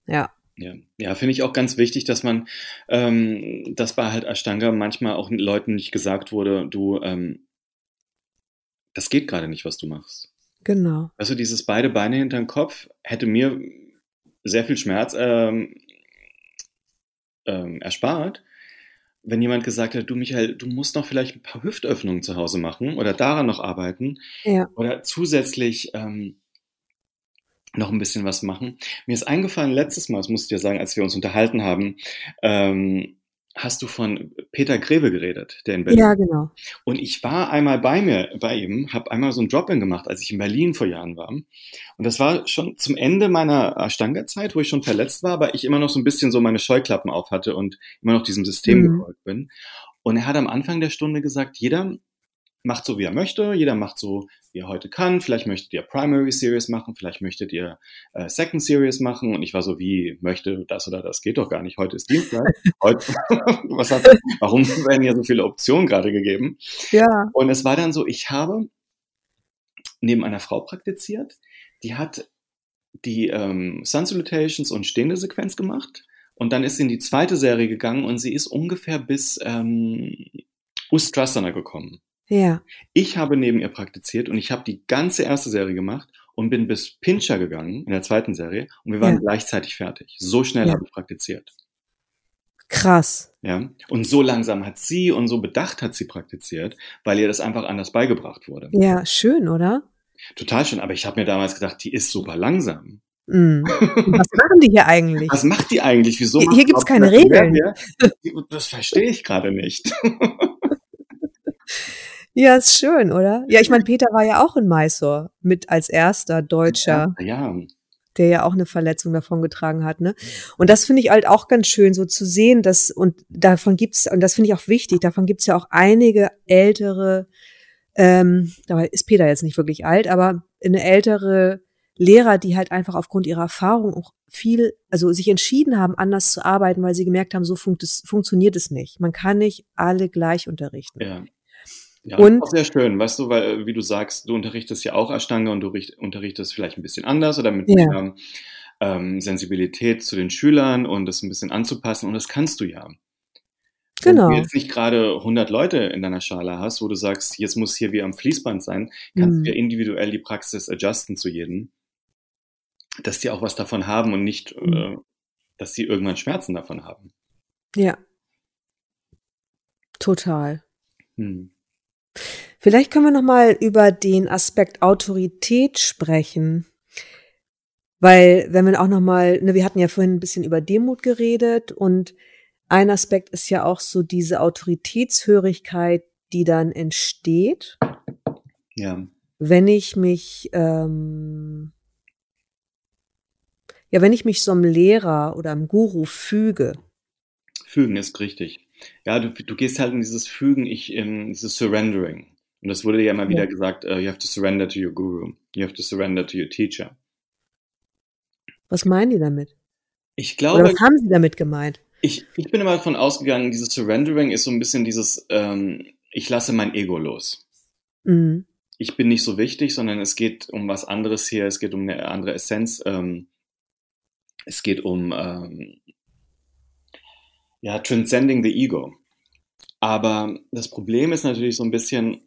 Ja. Ja, ja finde ich auch ganz wichtig, dass man, ähm, dass bei halt Ashtanga manchmal auch Leuten nicht gesagt wurde, du, ähm, das geht gerade nicht, was du machst. Genau. Also dieses beide Beine hinter den Kopf hätte mir sehr viel Schmerz ähm, ähm, erspart, wenn jemand gesagt hätte, du Michael, du musst noch vielleicht ein paar Hüftöffnungen zu Hause machen oder daran noch arbeiten Ja. oder zusätzlich ähm, noch ein bisschen was machen. Mir ist eingefallen, letztes Mal, das muss ich dir sagen, als wir uns unterhalten haben, ähm, hast du von Peter Greve geredet, der in Berlin Ja, genau. und ich war einmal bei mir, bei ihm, habe einmal so ein Drop-In gemacht, als ich in Berlin vor Jahren war. Und das war schon zum Ende meiner Ashtanga-Zeit, wo ich schon verletzt war, aber ich immer noch so ein bisschen so meine Scheuklappen auf hatte und immer noch diesem System Mhm. gefolgt bin. Und er hat am Anfang der Stunde gesagt, jeder macht so, wie er möchte, jeder macht so, wie er heute kann. Vielleicht möchtet ihr Primary Series machen, vielleicht möchtet ihr äh, Second Series machen. Und ich war so, wie möchte das oder das geht doch gar nicht. Heute ist Dienstag. heute, was hat, warum werden hier so viele Optionen gerade gegeben? Ja. Und es war dann so, ich habe neben einer Frau praktiziert, die hat die ähm, Sun Salutations und stehende Sequenz gemacht. Und dann ist sie in die zweite Serie gegangen und sie ist ungefähr bis ähm, Ustrasana gekommen. Ja. Ich habe neben ihr praktiziert und ich habe die ganze erste Serie gemacht und bin bis Pincher gegangen in der zweiten Serie und wir waren Ja. gleichzeitig fertig. So schnell Ja. habe ich praktiziert. Krass. Ja, und so langsam hat sie und so bedacht hat sie praktiziert, weil ihr das einfach anders beigebracht wurde. Ja, schön, oder? Total schön, aber ich habe mir damals gedacht, die ist super langsam. Mm. Was machen die hier eigentlich? Was macht die eigentlich? Wieso Hier- hier gibt's Frau keine Regeln. Das verstehe ich gerade nicht. Ja, ist schön, oder? Ja, ich meine, Peter war ja auch in Mysore mit als erster Deutscher, Ja, der ja auch eine Verletzung davongetragen hat, ne? Und das finde ich halt auch ganz schön, so zu sehen, dass, und davon gibt's, und das finde ich auch wichtig, davon gibt's ja auch einige ältere, ähm, dabei ist Peter jetzt nicht wirklich alt, aber eine ältere Lehrer, die halt einfach aufgrund ihrer Erfahrung auch viel, also sich entschieden haben, anders zu arbeiten, weil sie gemerkt haben, so funkt es, funktioniert es nicht. Man kann nicht alle gleich unterrichten. ja. Ja, Und- auch sehr schön, weißt du, weil, äh, wie du sagst, du unterrichtest ja auch Ashtanga und du richt- unterrichtest vielleicht ein bisschen anders oder mit Ja. mehr ähm, Sensibilität zu den Schülern und das ein bisschen anzupassen und das kannst du ja. Wenn Genau. du jetzt nicht gerade 100 Leute in deiner Schale hast, wo du sagst, jetzt muss hier wie am Fließband sein, kannst Mhm. du ja individuell die Praxis adjusten zu jedem, dass die auch was davon haben und nicht, Mhm. äh, dass sie irgendwann Schmerzen davon haben. Ja. Total. Hm. Vielleicht können wir noch mal über den Aspekt Autorität sprechen. Weil, wenn wir auch noch mal, ne, wir hatten ja vorhin ein bisschen über Demut geredet und ein Aspekt ist ja auch so diese Autoritätshörigkeit, die dann entsteht, Ja, wenn ich mich, ähm, ja, wenn ich mich so einem Lehrer oder einem Guru füge. Fügen ist richtig. Ja, du, du gehst halt in dieses Fügen, ich in dieses Surrendering. Und das wurde ja immer Ja. wieder gesagt, uh, you have to surrender to your guru, you have to surrender to your teacher. Was meinen die damit? Ich Oder glaube, was haben sie damit gemeint? ich, ich bin immer davon ausgegangen, dieses Surrendering ist so ein bisschen dieses, ähm, ich lasse mein Ego los. Mhm. Ich bin nicht so wichtig, sondern es geht um was anderes hier, es geht um eine andere Essenz, ähm, es geht um, ähm, ja, transcending the ego. Aber das Problem ist natürlich so ein bisschen,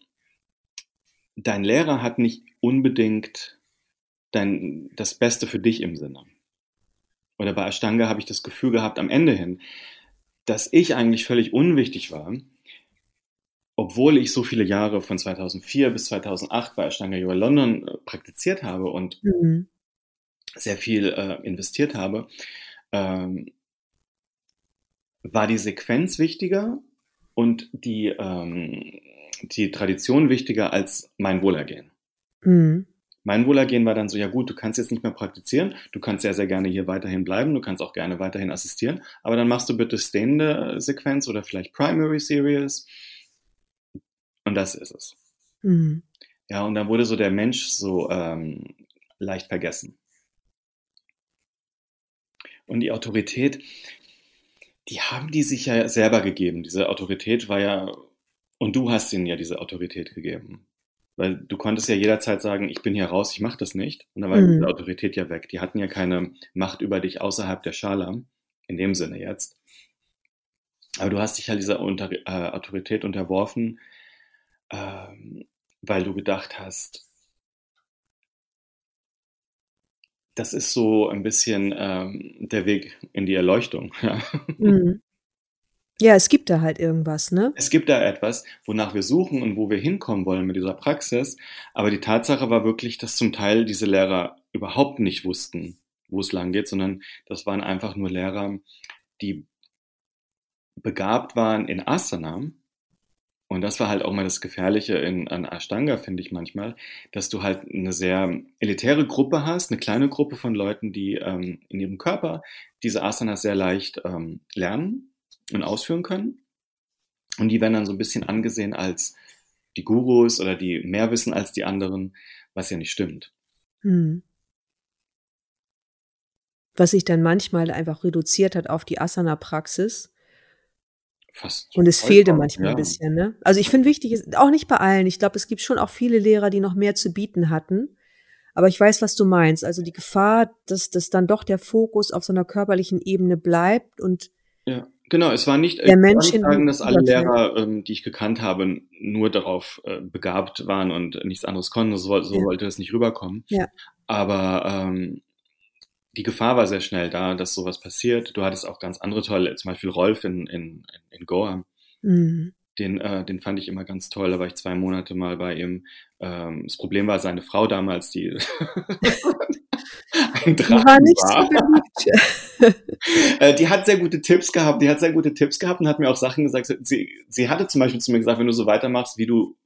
dein Lehrer hat nicht unbedingt dein, das Beste für dich im Sinne. Oder bei Ashtanga habe ich das Gefühl gehabt am Ende hin, dass ich eigentlich völlig unwichtig war, obwohl ich so viele Jahre von 2004 bis 2008 bei Ashtanga Yoga London äh, praktiziert habe und Mhm. sehr viel äh, investiert habe, ähm, war die Sequenz wichtiger und die, ähm, die Tradition wichtiger als mein Wohlergehen. Mhm. Mein Wohlergehen war dann so, ja gut, du kannst jetzt nicht mehr praktizieren, du kannst sehr, sehr gerne hier weiterhin bleiben, du kannst auch gerne weiterhin assistieren, aber dann machst du bitte stehende Sequenz oder vielleicht Primary Series. Und das ist es. Mhm. Ja, und dann wurde so der Mensch so ähm, leicht vergessen. Und die Autorität, die haben die sich ja selber gegeben. Diese Autorität war ja, und du hast ihnen ja diese Autorität gegeben. Weil du konntest ja jederzeit sagen, ich bin hier raus, ich mache das nicht. Und dann war Mhm. diese Autorität ja weg. Die hatten ja keine Macht über dich außerhalb der Schala, in dem Sinne jetzt. Aber du hast dich halt dieser Unter äh, Autorität unterworfen, ähm, weil du gedacht hast, das ist so ein bisschen ähm, der Weg in die Erleuchtung. Ja. Mhm. Ja, es gibt da halt irgendwas, ne? Es gibt da etwas, wonach wir suchen und wo wir hinkommen wollen mit dieser Praxis. Aber die Tatsache war wirklich, dass zum Teil diese Lehrer überhaupt nicht wussten, wo es lang geht, sondern das waren einfach nur Lehrer, die begabt waren in Asana. Und das war halt auch mal das Gefährliche in, an Ashtanga, finde ich manchmal, dass du halt eine sehr elitäre Gruppe hast, eine kleine Gruppe von Leuten, die ähm, in ihrem Körper diese Asanas sehr leicht ähm, lernen und ausführen können. Und die werden dann so ein bisschen angesehen als die Gurus oder die mehr wissen als die anderen, was ja nicht stimmt. Mhm. Was sich dann manchmal einfach reduziert hat auf die Asana-Praxis. Fast. Und es fehlte manchmal ja. ein bisschen, ne? Also ich finde wichtig, ist auch nicht bei allen. Ich glaube, es gibt schon auch viele Lehrer, die noch mehr zu bieten hatten. Aber ich weiß, was du meinst. Also die Gefahr, dass, dass dann doch der Fokus auf so einer körperlichen Ebene bleibt und Ja, genau. Es war nicht, Der Mensch nicht sagen, dass alle. Lehrer, ähm, die ich gekannt habe, nur darauf äh, begabt waren und nichts anderes konnten. So, so Ja. wollte es nicht rüberkommen. Ja. Aber ähm, die Gefahr war sehr schnell da, dass sowas passiert. Du hattest auch ganz andere tolle, zum Beispiel Rolf in, in, in Goa. Mhm. Den, äh, den fand ich immer ganz toll. Da war ich zwei Monate mal bei ihm. Ähm, das Problem war seine Frau damals, die ein Die Drachen war nicht war. so. Äh, die hat sehr gute Tipps gehabt. Die hat sehr gute Tipps gehabt und hat mir auch Sachen gesagt. Sie, sie hatte zum Beispiel zu mir gesagt, wenn du so weitermachst, wie du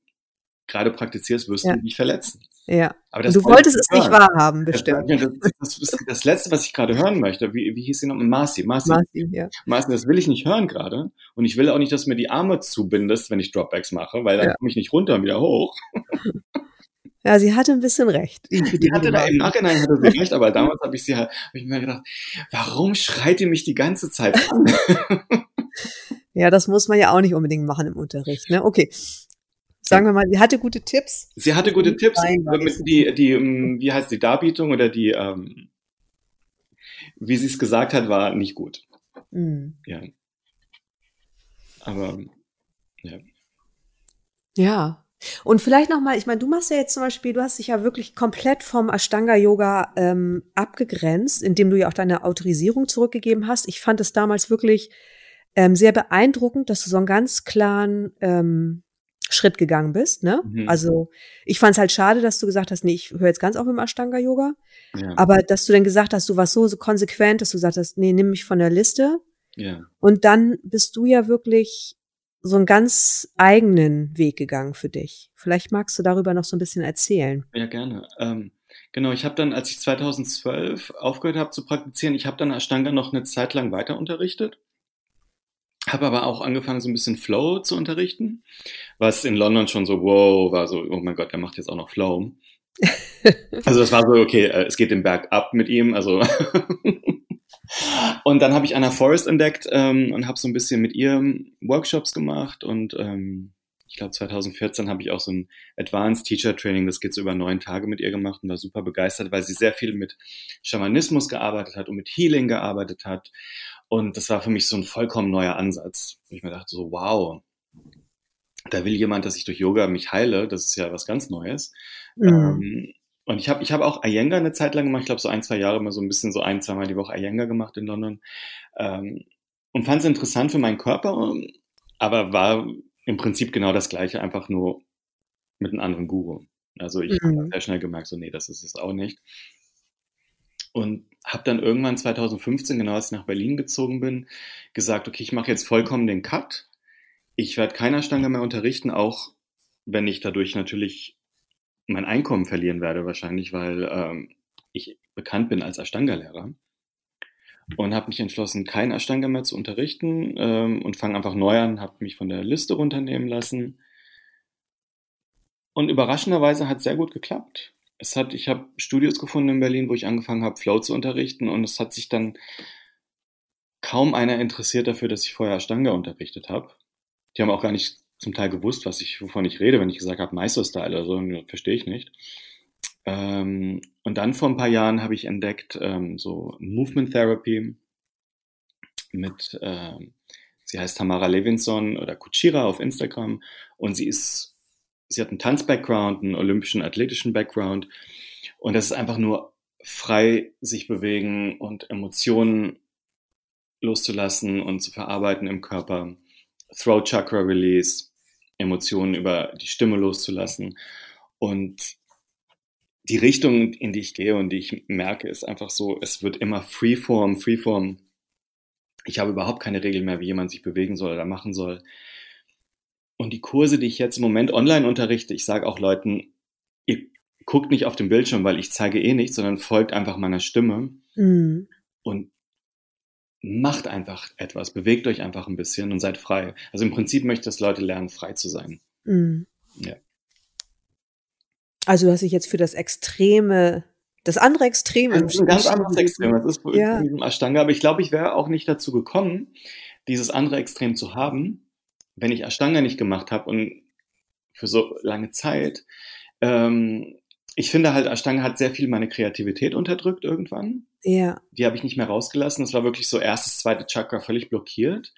gerade praktizierst, wirst Ja. du dich verletzen. Ja. Aber Und du wolltest es nicht wahrhaben, Das, bestimmt. das, das ist das Letzte, was ich gerade hören möchte. Wie, wie hieß sie noch? Marci. Marci. Marci, ja. Marci, das will ich nicht hören gerade. Und ich will auch nicht, dass du mir die Arme zubindest, wenn ich Dropbacks mache, weil dann Ja. komme ich nicht runter und wieder hoch. ja, sie hatte ein bisschen recht. Die, hatte da im Nachhinein hatte sie recht, aber damals habe ich sie halt, habe ich mir gedacht, warum schreit die mich die ganze Zeit an? Ja, das muss man ja auch nicht unbedingt machen im Unterricht. Ne? Okay. Sagen wir mal, sie hatte gute Tipps. Sie hatte gute Tipps, war mit die, die, ähm, wie heißt die Darbietung oder die, ähm, wie sie es gesagt hat, war nicht gut. Hm. Ja. Aber Ja. Und vielleicht nochmal, ich meine, du machst ja jetzt zum Beispiel, du hast dich ja wirklich komplett vom Ashtanga-Yoga ähm, abgegrenzt, indem du ja auch deine Autorisierung zurückgegeben hast. Ich fand es damals wirklich ähm, sehr beeindruckend, dass du so einen ganz klaren ähm, Schritt gegangen bist. Ne? Mhm. Also ich fand es halt schade, dass du gesagt hast, nee, ich höre jetzt ganz auf mit dem Ashtanga-Yoga. ja, Aber dass du dann gesagt hast, du warst so, so konsequent, dass du gesagt hast, nee, nimm mich von der Liste. ja. Und dann bist du ja wirklich so einen ganz eigenen Weg gegangen für dich. Vielleicht magst du darüber noch so ein bisschen erzählen. Ja, gerne. Ähm, genau, ich habe dann, als ich 2012 aufgehört habe zu praktizieren, ich habe dann Ashtanga noch eine Zeit lang weiter unterrichtet. Habe aber auch angefangen, so ein bisschen Flow zu unterrichten, was in London schon so, wow, war so, oh mein Gott, der macht jetzt auch noch Flow. Also das war so, okay, äh, es geht den Berg ab mit ihm, also. und dann habe ich Anna Forrest entdeckt ähm, und habe so ein bisschen mit ihr Workshops gemacht und ähm, ich glaube 2014 habe ich auch so ein Advanced Teacher Training, das geht so über neun Tage mit ihr gemacht und war super begeistert, weil sie sehr viel mit Schamanismus gearbeitet hat und mit Healing gearbeitet hat. Und das war für mich so ein vollkommen neuer Ansatz. wo Ich mir dachte so, wow, da will jemand, dass ich durch Yoga mich heile. Das ist ja was ganz Neues. Mhm. Ähm, und ich habe ich hab auch Iyengar eine Zeit lang gemacht. Ich glaube, so ein, zwei Jahre immer so ein bisschen so ein, zweimal die Woche Iyengar gemacht in London. Ähm, und fand es interessant für meinen Körper, aber war im Prinzip genau das Gleiche, einfach nur mit einem anderen Guru. Also ich Mhm. habe sehr schnell gemerkt, so nee, das ist es auch nicht. Und habe dann irgendwann 2015, genau als ich nach Berlin gezogen bin, gesagt, okay, ich mache jetzt vollkommen den Cut. Ich werde keiner Stange mehr unterrichten, auch wenn ich dadurch natürlich mein Einkommen verlieren werde wahrscheinlich, weil ähm, ich bekannt bin als Ashtanga-Lehrer. Und habe mich entschlossen, kein Ashtanga mehr zu unterrichten ähm, und fange einfach neu an, habe mich von der Liste runternehmen lassen. Und überraschenderweise hat es sehr gut geklappt. Es hat, ich habe Studios gefunden in Berlin, wo ich angefangen habe, Flow zu unterrichten und es hat sich dann kaum einer interessiert dafür, dass ich vorher Ashtanga unterrichtet habe. Die haben auch gar nicht zum Teil gewusst, was ich, wovon ich rede, wenn ich gesagt habe, Meister-Style oder so, verstehe ich nicht. Ähm, und dann vor ein paar Jahren habe ich entdeckt, ähm, so Movement Therapy mit, ähm, sie heißt Tamara Levinson oder Kuchira auf Instagram und sie ist, sie hat einen Tanz-Background, einen olympischen, athletischen Background und das ist einfach nur frei sich bewegen und Emotionen loszulassen und zu verarbeiten im Körper. Throat Chakra Release, Emotionen über die Stimme loszulassen. Und die Richtung, in die ich gehe und die ich merke, ist einfach so, es wird immer Freeform, Freeform. Ich habe überhaupt keine Regel mehr, wie jemand sich bewegen soll oder machen soll. Und die Kurse, die ich jetzt im Moment online unterrichte, ich sage auch Leuten, ihr guckt nicht auf den Bildschirm, weil ich zeige eh nichts, sondern folgt einfach meiner Stimme Mhm. und macht einfach etwas, bewegt euch einfach ein bisschen und seid frei. Also im Prinzip möchte ich, dass Leute lernen, frei zu sein. Mhm. Ja. Also du hast dich jetzt für das Extreme, das andere Extrem Das ist ein ganz anderes Extrem. Das ist Ja. in diesem Ashtanga, aber ich glaube, ich wäre auch nicht dazu gekommen, dieses andere Extrem zu haben, wenn ich Ashtanga nicht gemacht habe und für so lange Zeit. Ähm, ich finde halt, Ashtanga hat sehr viel meine Kreativität unterdrückt irgendwann. Ja. die habe ich nicht mehr rausgelassen. Das war wirklich so erstes, zweite Chakra völlig blockiert.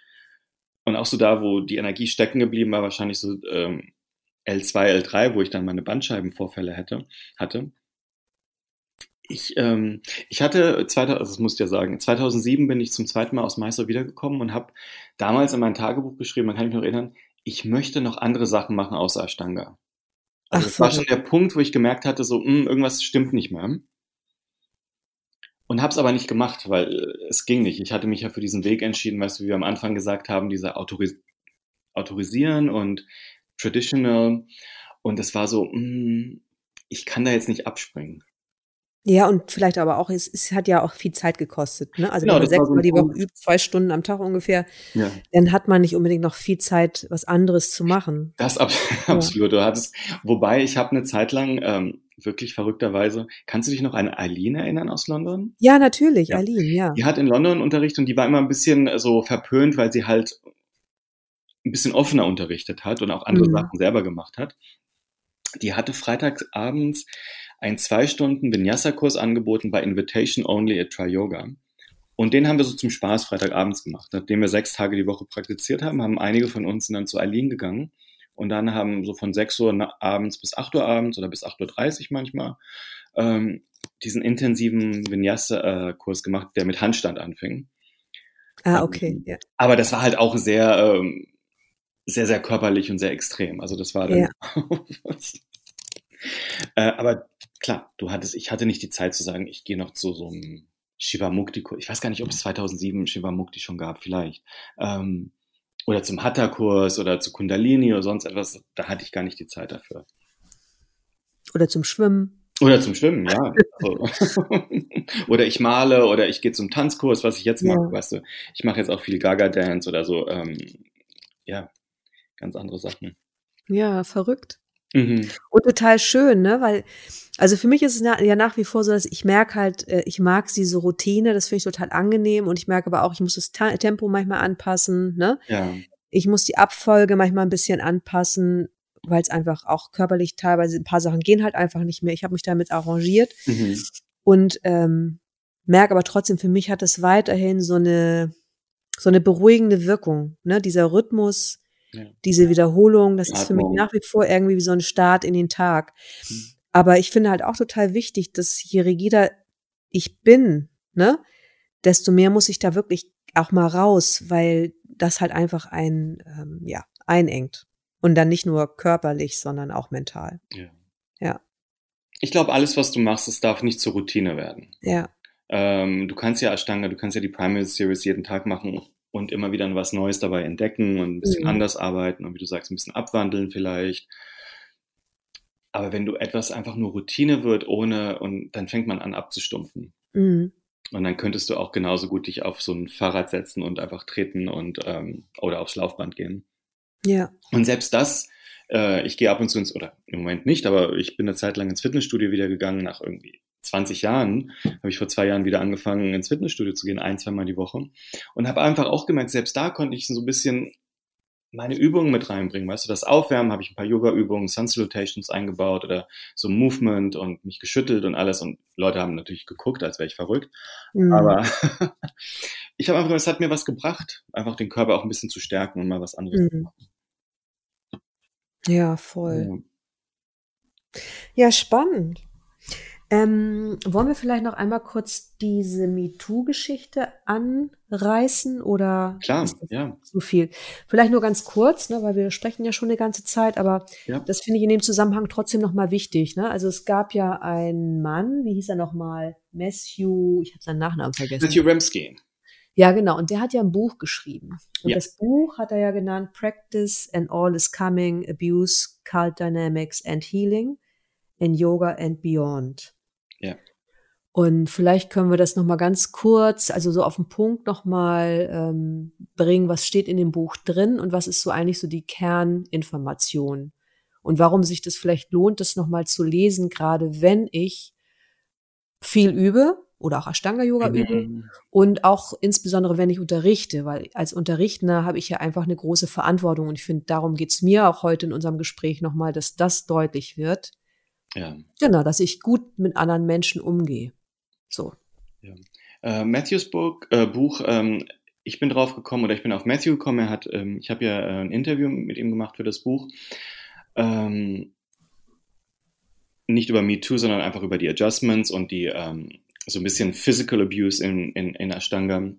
Und auch so da, wo die Energie stecken geblieben war, wahrscheinlich so ähm, L2, L3, wo ich dann meine Bandscheibenvorfälle hätte, hatte. Ich, ähm, ich hatte, 2000, also das muss ich ja sagen, 2007 bin ich zum zweiten Mal aus Meister wiedergekommen und habe damals in mein Tagebuch geschrieben, man kann mich noch erinnern, ich möchte noch andere Sachen machen außer Ashtanga. Also Ach, das war schon der Punkt, wo ich gemerkt hatte, so, hm, irgendwas stimmt nicht mehr. Und habe es aber nicht gemacht, weil äh, es ging nicht. Ich hatte mich ja für diesen Weg entschieden, weißt du, wie wir am Anfang gesagt haben, dieser Autoris Autorisieren und Traditional. Und es war so, hm, ich kann da jetzt nicht abspringen. Ja, und vielleicht aber auch, es, es hat ja auch viel Zeit gekostet. Ne? Also Genau, wenn man so sechsmal ein die Woche übt, zwei Stunden am Tag ungefähr, Ja. dann hat man nicht unbedingt noch viel Zeit, was anderes zu machen. Das ab absolut. Du hattest, wobei ich habe eine Zeit lang ähm, wirklich verrückterweise. Kannst du dich noch an Eileen erinnern aus London? Ja, natürlich, Ja. Aline, ja. Die hat in London Unterricht und die war immer ein bisschen so verpönt, weil sie halt ein bisschen offener unterrichtet hat und auch andere Mhm. Sachen selber gemacht hat. Die hatte freitagsabends einen zwei Stunden Vinyasa-Kurs angeboten bei Invitation Only at Try Yoga. Und den haben wir so zum Spaß Freitagabends gemacht. Nachdem wir sechs Tage die Woche praktiziert haben, haben einige von uns dann zu Eileen gegangen und dann haben so von 6 Uhr abends bis 8 Uhr abends oder bis 8.30 Uhr manchmal ähm, diesen intensiven Vinyasa-Kurs gemacht, der mit Handstand anfing. Ah, okay. Ja. Aber das war halt auch sehr, ähm, sehr, sehr körperlich und sehr extrem. Also das war dann. Ja. äh, aber klar, du hattest, ich hatte nicht die Zeit zu sagen, ich gehe noch zu so einem Shivamukti-Kurs. Ich weiß gar nicht, ob es 2007 Shivamukti schon gab, vielleicht. Ähm, oder zum Hatha-Kurs oder zu Kundalini oder sonst etwas. Da hatte ich gar nicht die Zeit dafür. Oder zum Schwimmen. Oder zum Schwimmen, ja. Also, oder ich male oder ich gehe zum Tanzkurs, was ich jetzt mache, Ja. weißt du. Ich mache jetzt auch viel Gaga-Dance oder so. Ähm, ja, ganz andere Sachen. Ja, verrückt. Mhm. Und total schön, ne? Weil, also für mich ist es ja nach wie vor so, dass ich merke halt, äh, ich mag diese Routine, das finde ich total angenehm und ich merke aber auch, ich muss das Tempo manchmal anpassen, ne? Ja. Ich muss die Abfolge manchmal ein bisschen anpassen, weil es einfach auch körperlich teilweise ein paar Sachen gehen halt einfach nicht mehr. Ich habe mich damit arrangiert Mhm. und ähm, merke aber trotzdem, für mich hat es weiterhin so eine so eine beruhigende Wirkung, ne? Dieser Rhythmus, Ja. diese Wiederholung, das ist für mich Atmung. nach wie vor irgendwie wie so ein Start in den Tag. Mhm. Aber ich finde halt auch total wichtig, dass je rigider ich bin, ne, desto mehr muss ich da wirklich auch mal raus, weil das halt einfach ein, ähm, ja, einengt. Und dann nicht nur körperlich, sondern auch mental. ja. Ja. Ich glaube, alles, was du machst, es darf nicht zur Routine werden. Ja, Ähm, du kannst ja Ashtanga, du kannst ja die Primary Series jeden Tag machen und immer wieder was Neues dabei entdecken und ein bisschen Mhm. anders arbeiten und wie du sagst, ein bisschen abwandeln vielleicht. Aber wenn du etwas einfach nur Routine wird, ohne, und dann fängt man an abzustumpfen. mhm. Und dann könntest du auch genauso gut dich auf so ein Fahrrad setzen und einfach treten und ähm, oder aufs Laufband gehen. ja, Und selbst das, äh, ich gehe ab und zu ins, oder im Moment nicht, aber ich bin eine Zeit lang ins Fitnessstudio wieder gegangen, nach irgendwie 20 Jahren, habe ich vor zwei Jahren wieder angefangen, ins Fitnessstudio zu gehen, ein, zweimal die Woche. Und habe einfach auch gemerkt, selbst da konnte ich so ein bisschen meine Übungen mit reinbringen. Weißt du, das Aufwärmen habe ich ein paar Yoga-Übungen, Sun Salutations eingebaut oder so Movement und mich geschüttelt und alles. Und Leute haben natürlich geguckt, als wäre ich verrückt. mhm. Aber ich habe einfach, es hat mir was gebracht, einfach den Körper auch ein bisschen zu stärken und mal was anderes zu Mhm. machen. ja, voll. Ja. Ja, spannend. Ähm, wollen wir vielleicht noch einmal kurz diese MeToo-Geschichte anreißen oder Klar, ja. zu viel? Vielleicht nur ganz kurz, ne, weil wir sprechen ja schon eine ganze Zeit, aber Ja. das finde ich in dem Zusammenhang trotzdem nochmal wichtig. Ne? Also es gab ja einen Mann, wie hieß er nochmal? Matthew, ich habe seinen Nachnamen vergessen. Matthew Remsky. Ja, genau. Und der hat ja ein Buch geschrieben. Und Ja. das Buch hat er ja genannt Practice and All is Coming, Abuse, Cult Dynamics and Healing in Yoga and Beyond. Ja. Und vielleicht können wir das nochmal ganz kurz, also so auf den Punkt nochmal ähm, bringen, was steht in dem Buch drin und was ist so eigentlich so die Kerninformation. Und warum sich das vielleicht lohnt, das nochmal zu lesen, gerade wenn ich viel übe oder auch Ashtanga-Yoga übe Mhm. und auch insbesondere, wenn ich unterrichte, weil als Unterrichtender habe ich ja einfach eine große Verantwortung und ich finde, darum geht's mir auch heute in unserem Gespräch nochmal, dass das deutlich wird. Ja. Genau, dass ich gut mit anderen Menschen umgehe. So. Äh, Matthews Buch, äh, Buch ähm, ich bin drauf gekommen oder ich bin auf Matthew gekommen. Er hat, ähm, ich habe ja äh, ein Interview mit ihm gemacht für das Buch. Ähm, nicht über Me Too, sondern einfach über die Adjustments und die ähm, so ein bisschen Physical Abuse in, in, in Ashtanga.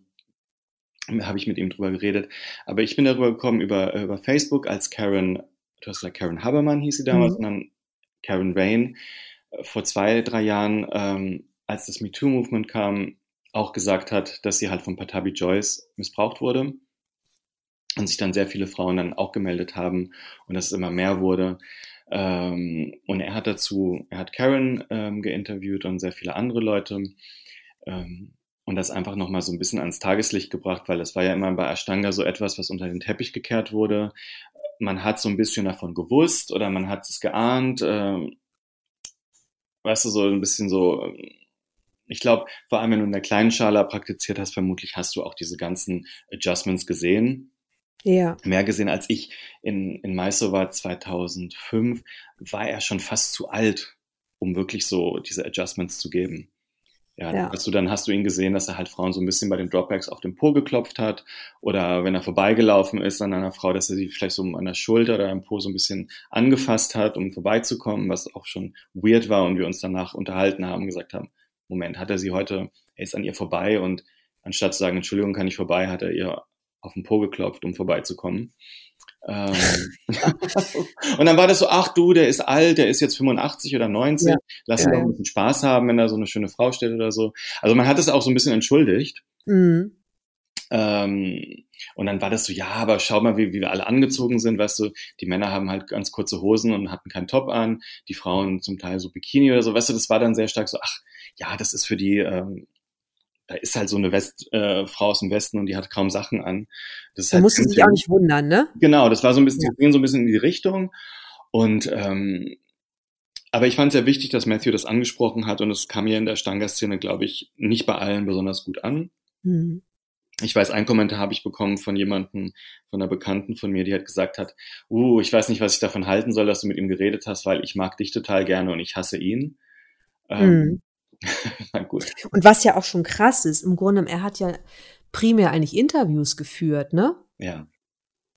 habe ich mit ihm drüber geredet. Aber ich bin darüber gekommen über, über Facebook, als Karen, du hast gesagt, Karen Habermann hieß sie damals, Mhm. und dann Karen Rain äh, vor zwei, drei Jahren, ähm, als das MeToo-Movement kam, auch gesagt hat, dass sie halt von Patabi Joyce missbraucht wurde. Und sich dann sehr viele Frauen dann auch gemeldet haben und dass es immer mehr wurde. Ähm, und er hat dazu, er hat Karen ähm, geinterviewt und sehr viele andere Leute. Ähm, und das einfach nochmal so ein bisschen ans Tageslicht gebracht, weil es war ja immer bei Ashtanga so etwas, was unter den Teppich gekehrt wurde. Man hat so ein bisschen davon gewusst oder man hat es geahnt. Ähm, weißt du, so ein bisschen so, ähm, ich glaube, vor allem wenn du in der kleinen Skala praktiziert hast, vermutlich hast du auch diese ganzen Adjustments gesehen Ja. mehr gesehen als ich in, in Mysore war 2005, war er schon fast zu alt, um wirklich so diese Adjustments zu geben. Ja, Ja. Hast du, dann hast du ihn gesehen, dass er halt Frauen so ein bisschen bei den Dropbacks auf den Po geklopft hat oder wenn er vorbeigelaufen ist an einer Frau, dass er sie vielleicht so an der Schulter oder am Po so ein bisschen angefasst hat, um vorbeizukommen, was auch schon weird war und wir uns danach unterhalten haben und gesagt haben, Moment, hat er sie heute, er ist an ihr vorbei und anstatt zu sagen, Entschuldigung, kann ich vorbei, hat er ihr auf den Po geklopft, um vorbeizukommen. Ähm, und dann war das so, ach du, der ist alt, der ist jetzt 85 oder 90, Ja. lass Ja, ihn doch ja. ein bisschen Spaß haben, wenn da so eine schöne Frau steht oder so. Also man hat es auch so ein bisschen entschuldigt. Mhm. Ähm, und dann war das so, ja, aber schau mal, wie, wie wir alle angezogen sind, weißt du, die Männer haben halt ganz kurze Hosen und hatten keinen Top an, die Frauen zum Teil so Bikini oder so, weißt du, das war dann sehr stark so, ach, ja, das ist für die, ähm, da ist halt so eine West, äh, Frau aus dem Westen und die hat kaum Sachen an. Das Da halt musst du dich Camping. auch nicht wundern, ne? Genau, das war so ein bisschen, Ja. die gehen so ein bisschen in die Richtung. Und ähm, aber ich fand es sehr wichtig, dass Matthew das angesprochen hat und es kam hier in der Stanga-Szene, glaube ich, nicht bei allen besonders gut an. Mhm. Ich weiß, einen Kommentar habe ich bekommen von jemandem, von einer Bekannten von mir, die hat gesagt hat, uh, ich weiß nicht, was ich davon halten soll, dass du mit ihm geredet hast, weil ich mag dich total gerne und ich hasse ihn. Ähm, Mhm. na gut. Und was ja auch schon krass ist, im Grunde, er hat ja primär eigentlich Interviews geführt, ne? Ja.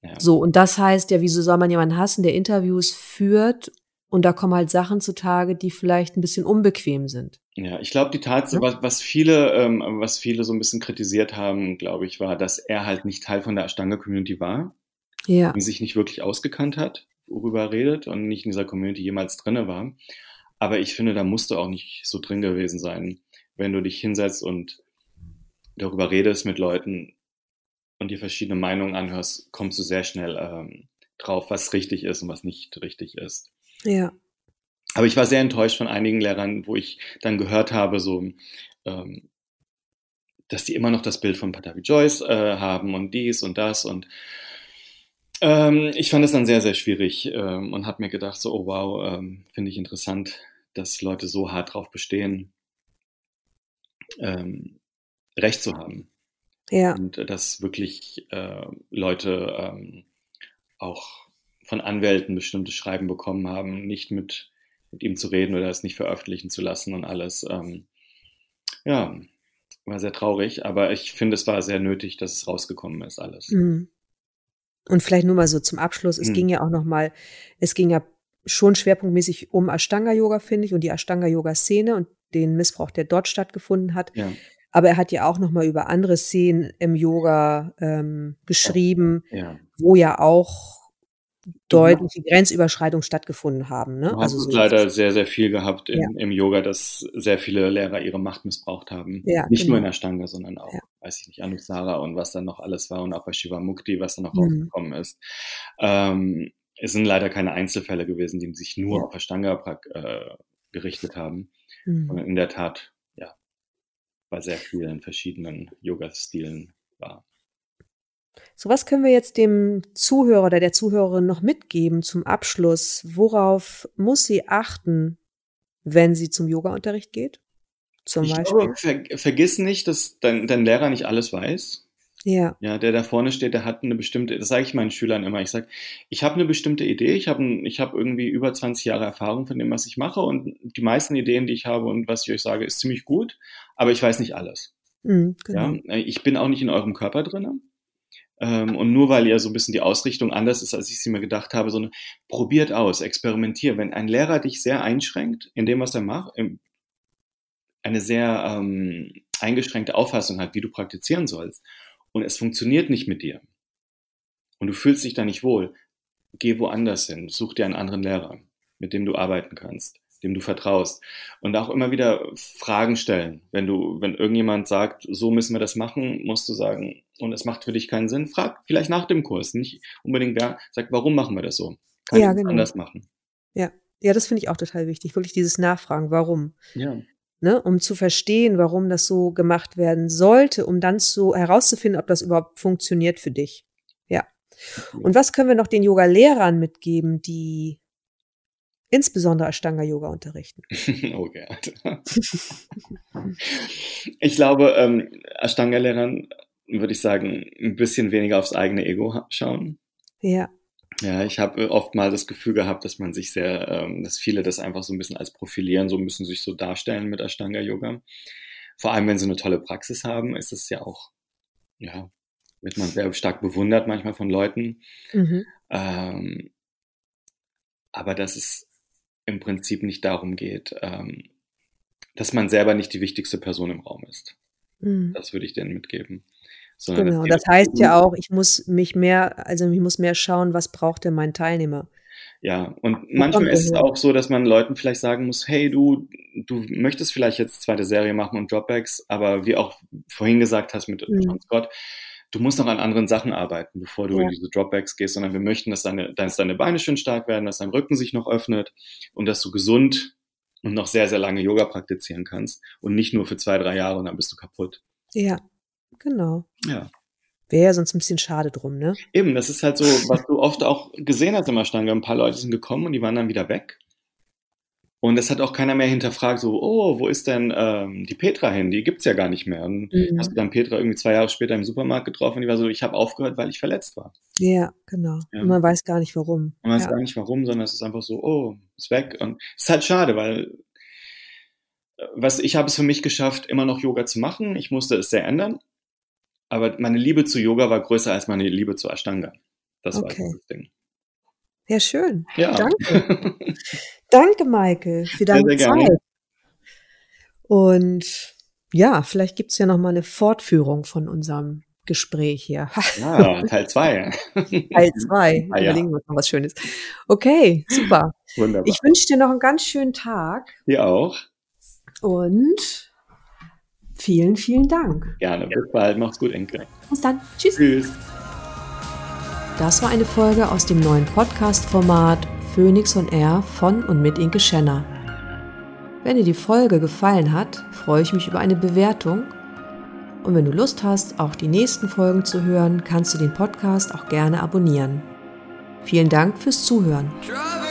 ja. So, und das heißt ja, wieso soll man jemanden hassen, der Interviews führt und da kommen halt Sachen zutage, die vielleicht ein bisschen unbequem sind. Ja, ich glaube, die Tatsache, Ja. was, was viele, ähm, was viele so ein bisschen kritisiert haben, glaube ich, war, dass er halt nicht Teil von der Ashtanga-Community war, Ja. und sich nicht wirklich ausgekannt hat, worüber er redet und nicht in dieser Community jemals drinne war. Aber ich finde, da musst du auch nicht so drin gewesen sein, wenn du dich hinsetzt und darüber redest mit Leuten und dir verschiedene Meinungen anhörst, kommst du sehr schnell ähm, drauf, was richtig ist und was nicht richtig ist. Ja. Aber ich war sehr enttäuscht von einigen Lehrern, wo ich dann gehört habe, so, ähm, dass die immer noch das Bild von Patavi Joyce äh, haben und dies und das und ähm, ich fand es dann sehr, sehr schwierig ähm, und habe mir gedacht, so, oh wow, ähm, finde ich interessant, dass Leute so hart drauf bestehen, ähm, Recht zu haben. Ja. Und äh, dass wirklich äh, Leute ähm, auch von Anwälten bestimmte Schreiben bekommen haben, nicht mit, mit ihm zu reden oder es nicht veröffentlichen zu lassen und alles. Ähm, ja, war sehr traurig, aber ich finde, es war sehr nötig, dass es rausgekommen ist, alles. Mhm. Und vielleicht nur mal so zum Abschluss. Es Mhm. ging ja auch noch mal, es ging ja schon schwerpunktmäßig um Ashtanga-Yoga, finde ich, und die Ashtanga-Yoga-Szene und den Missbrauch, der dort stattgefunden hat. Ja, Aber er hat ja auch noch mal über andere Szenen im Yoga ähm, geschrieben, ja. wo ja auch deutliche Grenzüberschreitungen stattgefunden haben. Ne? Du hast Also es so- leider sehr, sehr viel gehabt im, Ja. im Yoga, dass sehr viele Lehrer ihre Macht missbraucht haben. Ja, nicht nur in genau. der Stange, sondern auch, Ja. weiß ich nicht, Anusara und was dann noch alles war und auch bei Shiva Mukti, was dann noch Mhm. rausgekommen ist. Ähm, es sind leider keine Einzelfälle gewesen, die sich nur auf Ashtanga prak- äh, gerichtet haben. Mhm. Und in der Tat, ja, bei sehr vielen verschiedenen Yoga-Stilen war. So, was können wir jetzt dem Zuhörer oder der Zuhörerin noch mitgeben zum Abschluss? Worauf muss sie achten, wenn sie zum Yoga-Unterricht geht? Zum ich Beispiel. glaube, ver vergiss nicht, dass dein, dein Lehrer nicht alles weiß. ja, Ja, der da vorne steht, der hat eine bestimmte, das sage ich meinen Schülern immer, ich sage, ich habe eine bestimmte Idee, ich habe ich hab irgendwie über 20 Jahre Erfahrung von dem, was ich mache und die meisten Ideen, die ich habe und was ich euch sage, ist ziemlich gut, aber ich weiß nicht alles. mhm, genau. Ja? Ich bin auch nicht in eurem Körper drinne. Ähm, und nur weil ihr so ein bisschen die Ausrichtung anders ist, als ich sie mir gedacht habe, sondern probiert aus, experimentiert. Wenn ein Lehrer dich sehr einschränkt in dem, was er macht, im- eine sehr ähm, eingeschränkte Auffassung hat, wie du praktizieren sollst, und es funktioniert nicht mit dir und du fühlst dich da nicht wohl, geh woanders hin, such dir einen anderen Lehrer, mit dem du arbeiten kannst, dem du vertraust und auch immer wieder Fragen stellen. Wenn du, wenn irgendjemand sagt, so müssen wir das machen, musst du sagen, und es macht für dich keinen Sinn, frag vielleicht nach dem Kurs, nicht unbedingt wer sagt, warum machen wir das so? Kann Ja, ich genau. anders machen? Ja, ja, das finde ich auch total wichtig. Wirklich dieses Nachfragen, warum. Ja. Ne? Um zu verstehen, warum das so gemacht werden sollte, um dann zu herauszufinden, ob das überhaupt funktioniert für dich. Ja. Und was können wir noch den Yoga-Lehrern mitgeben, die insbesondere Ashtanga-Yoga unterrichten? Oh, Gerhard. ich glaube, ähm, Ashtanga-Lehrern würde ich sagen, ein bisschen weniger aufs eigene Ego ha- schauen. Ja, Ja, ich habe oft mal das Gefühl gehabt, dass man sich sehr, ähm, dass viele das einfach so ein bisschen als profilieren, so müssen sich so darstellen mit Ashtanga-Yoga. Vor allem, wenn sie eine tolle Praxis haben, ist es ja auch, ja, wird man sehr stark bewundert manchmal von Leuten. mhm. Ähm, aber dass es im Prinzip nicht darum geht, ähm, dass man selber nicht die wichtigste Person im Raum ist. Mhm. Das würde ich denen mitgeben. Sondern Genau. Das heißt ja auch, ich muss mich mehr, also ich muss mehr schauen, was braucht denn mein Teilnehmer? Ja, und manchmal ist es auch so, dass man Leuten vielleicht sagen muss, hey, du, du möchtest vielleicht jetzt zweite Serie machen und Dropbacks, aber wie auch vorhin gesagt hast mit Mhm. John Scott, du musst noch an anderen Sachen arbeiten, bevor du Ja. in diese Dropbacks gehst, sondern wir möchten, dass deine, dass deine Beine schön stark werden, dass dein Rücken sich noch öffnet und dass du gesund und noch sehr, sehr lange Yoga praktizieren kannst und nicht nur für zwei, drei Jahre und dann bist du kaputt. Ja, genau. Ja. Wäre ja sonst ein bisschen schade drum, ne? Eben, das ist halt so, was du oft auch gesehen hast im Ashtanga. Ein paar Leute sind gekommen und die waren dann wieder weg. Und es hat auch keiner mehr hinterfragt, so, oh, wo ist denn ähm, die Petra hin? Die gibt's ja gar nicht mehr. Und Mhm. hast du dann Petra irgendwie zwei Jahre später im Supermarkt getroffen und die war so, ich habe aufgehört, weil ich verletzt war. Ja, genau. Ja. Und man weiß gar nicht warum. Man weiß ja. gar nicht warum, sondern es ist einfach so, oh, ist weg. Und es ist halt schade, weil äh, was ich habe es für mich geschafft, immer noch Yoga zu machen. Ich musste es sehr ändern. Aber meine Liebe zu Yoga war größer als meine Liebe zu Ashtanga. Das Okay. war das Ding. Ja, schön. Ja. Danke. Danke, Michael, für deine sehr gerne. Zeit. Und ja, vielleicht gibt's ja noch mal eine Fortführung von unserem Gespräch hier. Ja, Teil zwei. Teil zwei. Ah, ja. Überlegen wir uns noch was Schönes. Okay, super. Wunderbar. Ich wünsche dir noch einen ganz schönen Tag Dir auch. und vielen, vielen Dank. Gerne. Bis bald. Macht's gut, Enkel. Bis dann. Tschüss. Tschüss. Das war eine Folge aus dem neuen Podcast-Format Phoenix und Air von und mit Inke Schenner. Wenn dir die Folge gefallen hat, freue ich mich über eine Bewertung. Und wenn du Lust hast, auch die nächsten Folgen zu hören, kannst du den Podcast auch gerne abonnieren. Vielen Dank fürs Zuhören. Try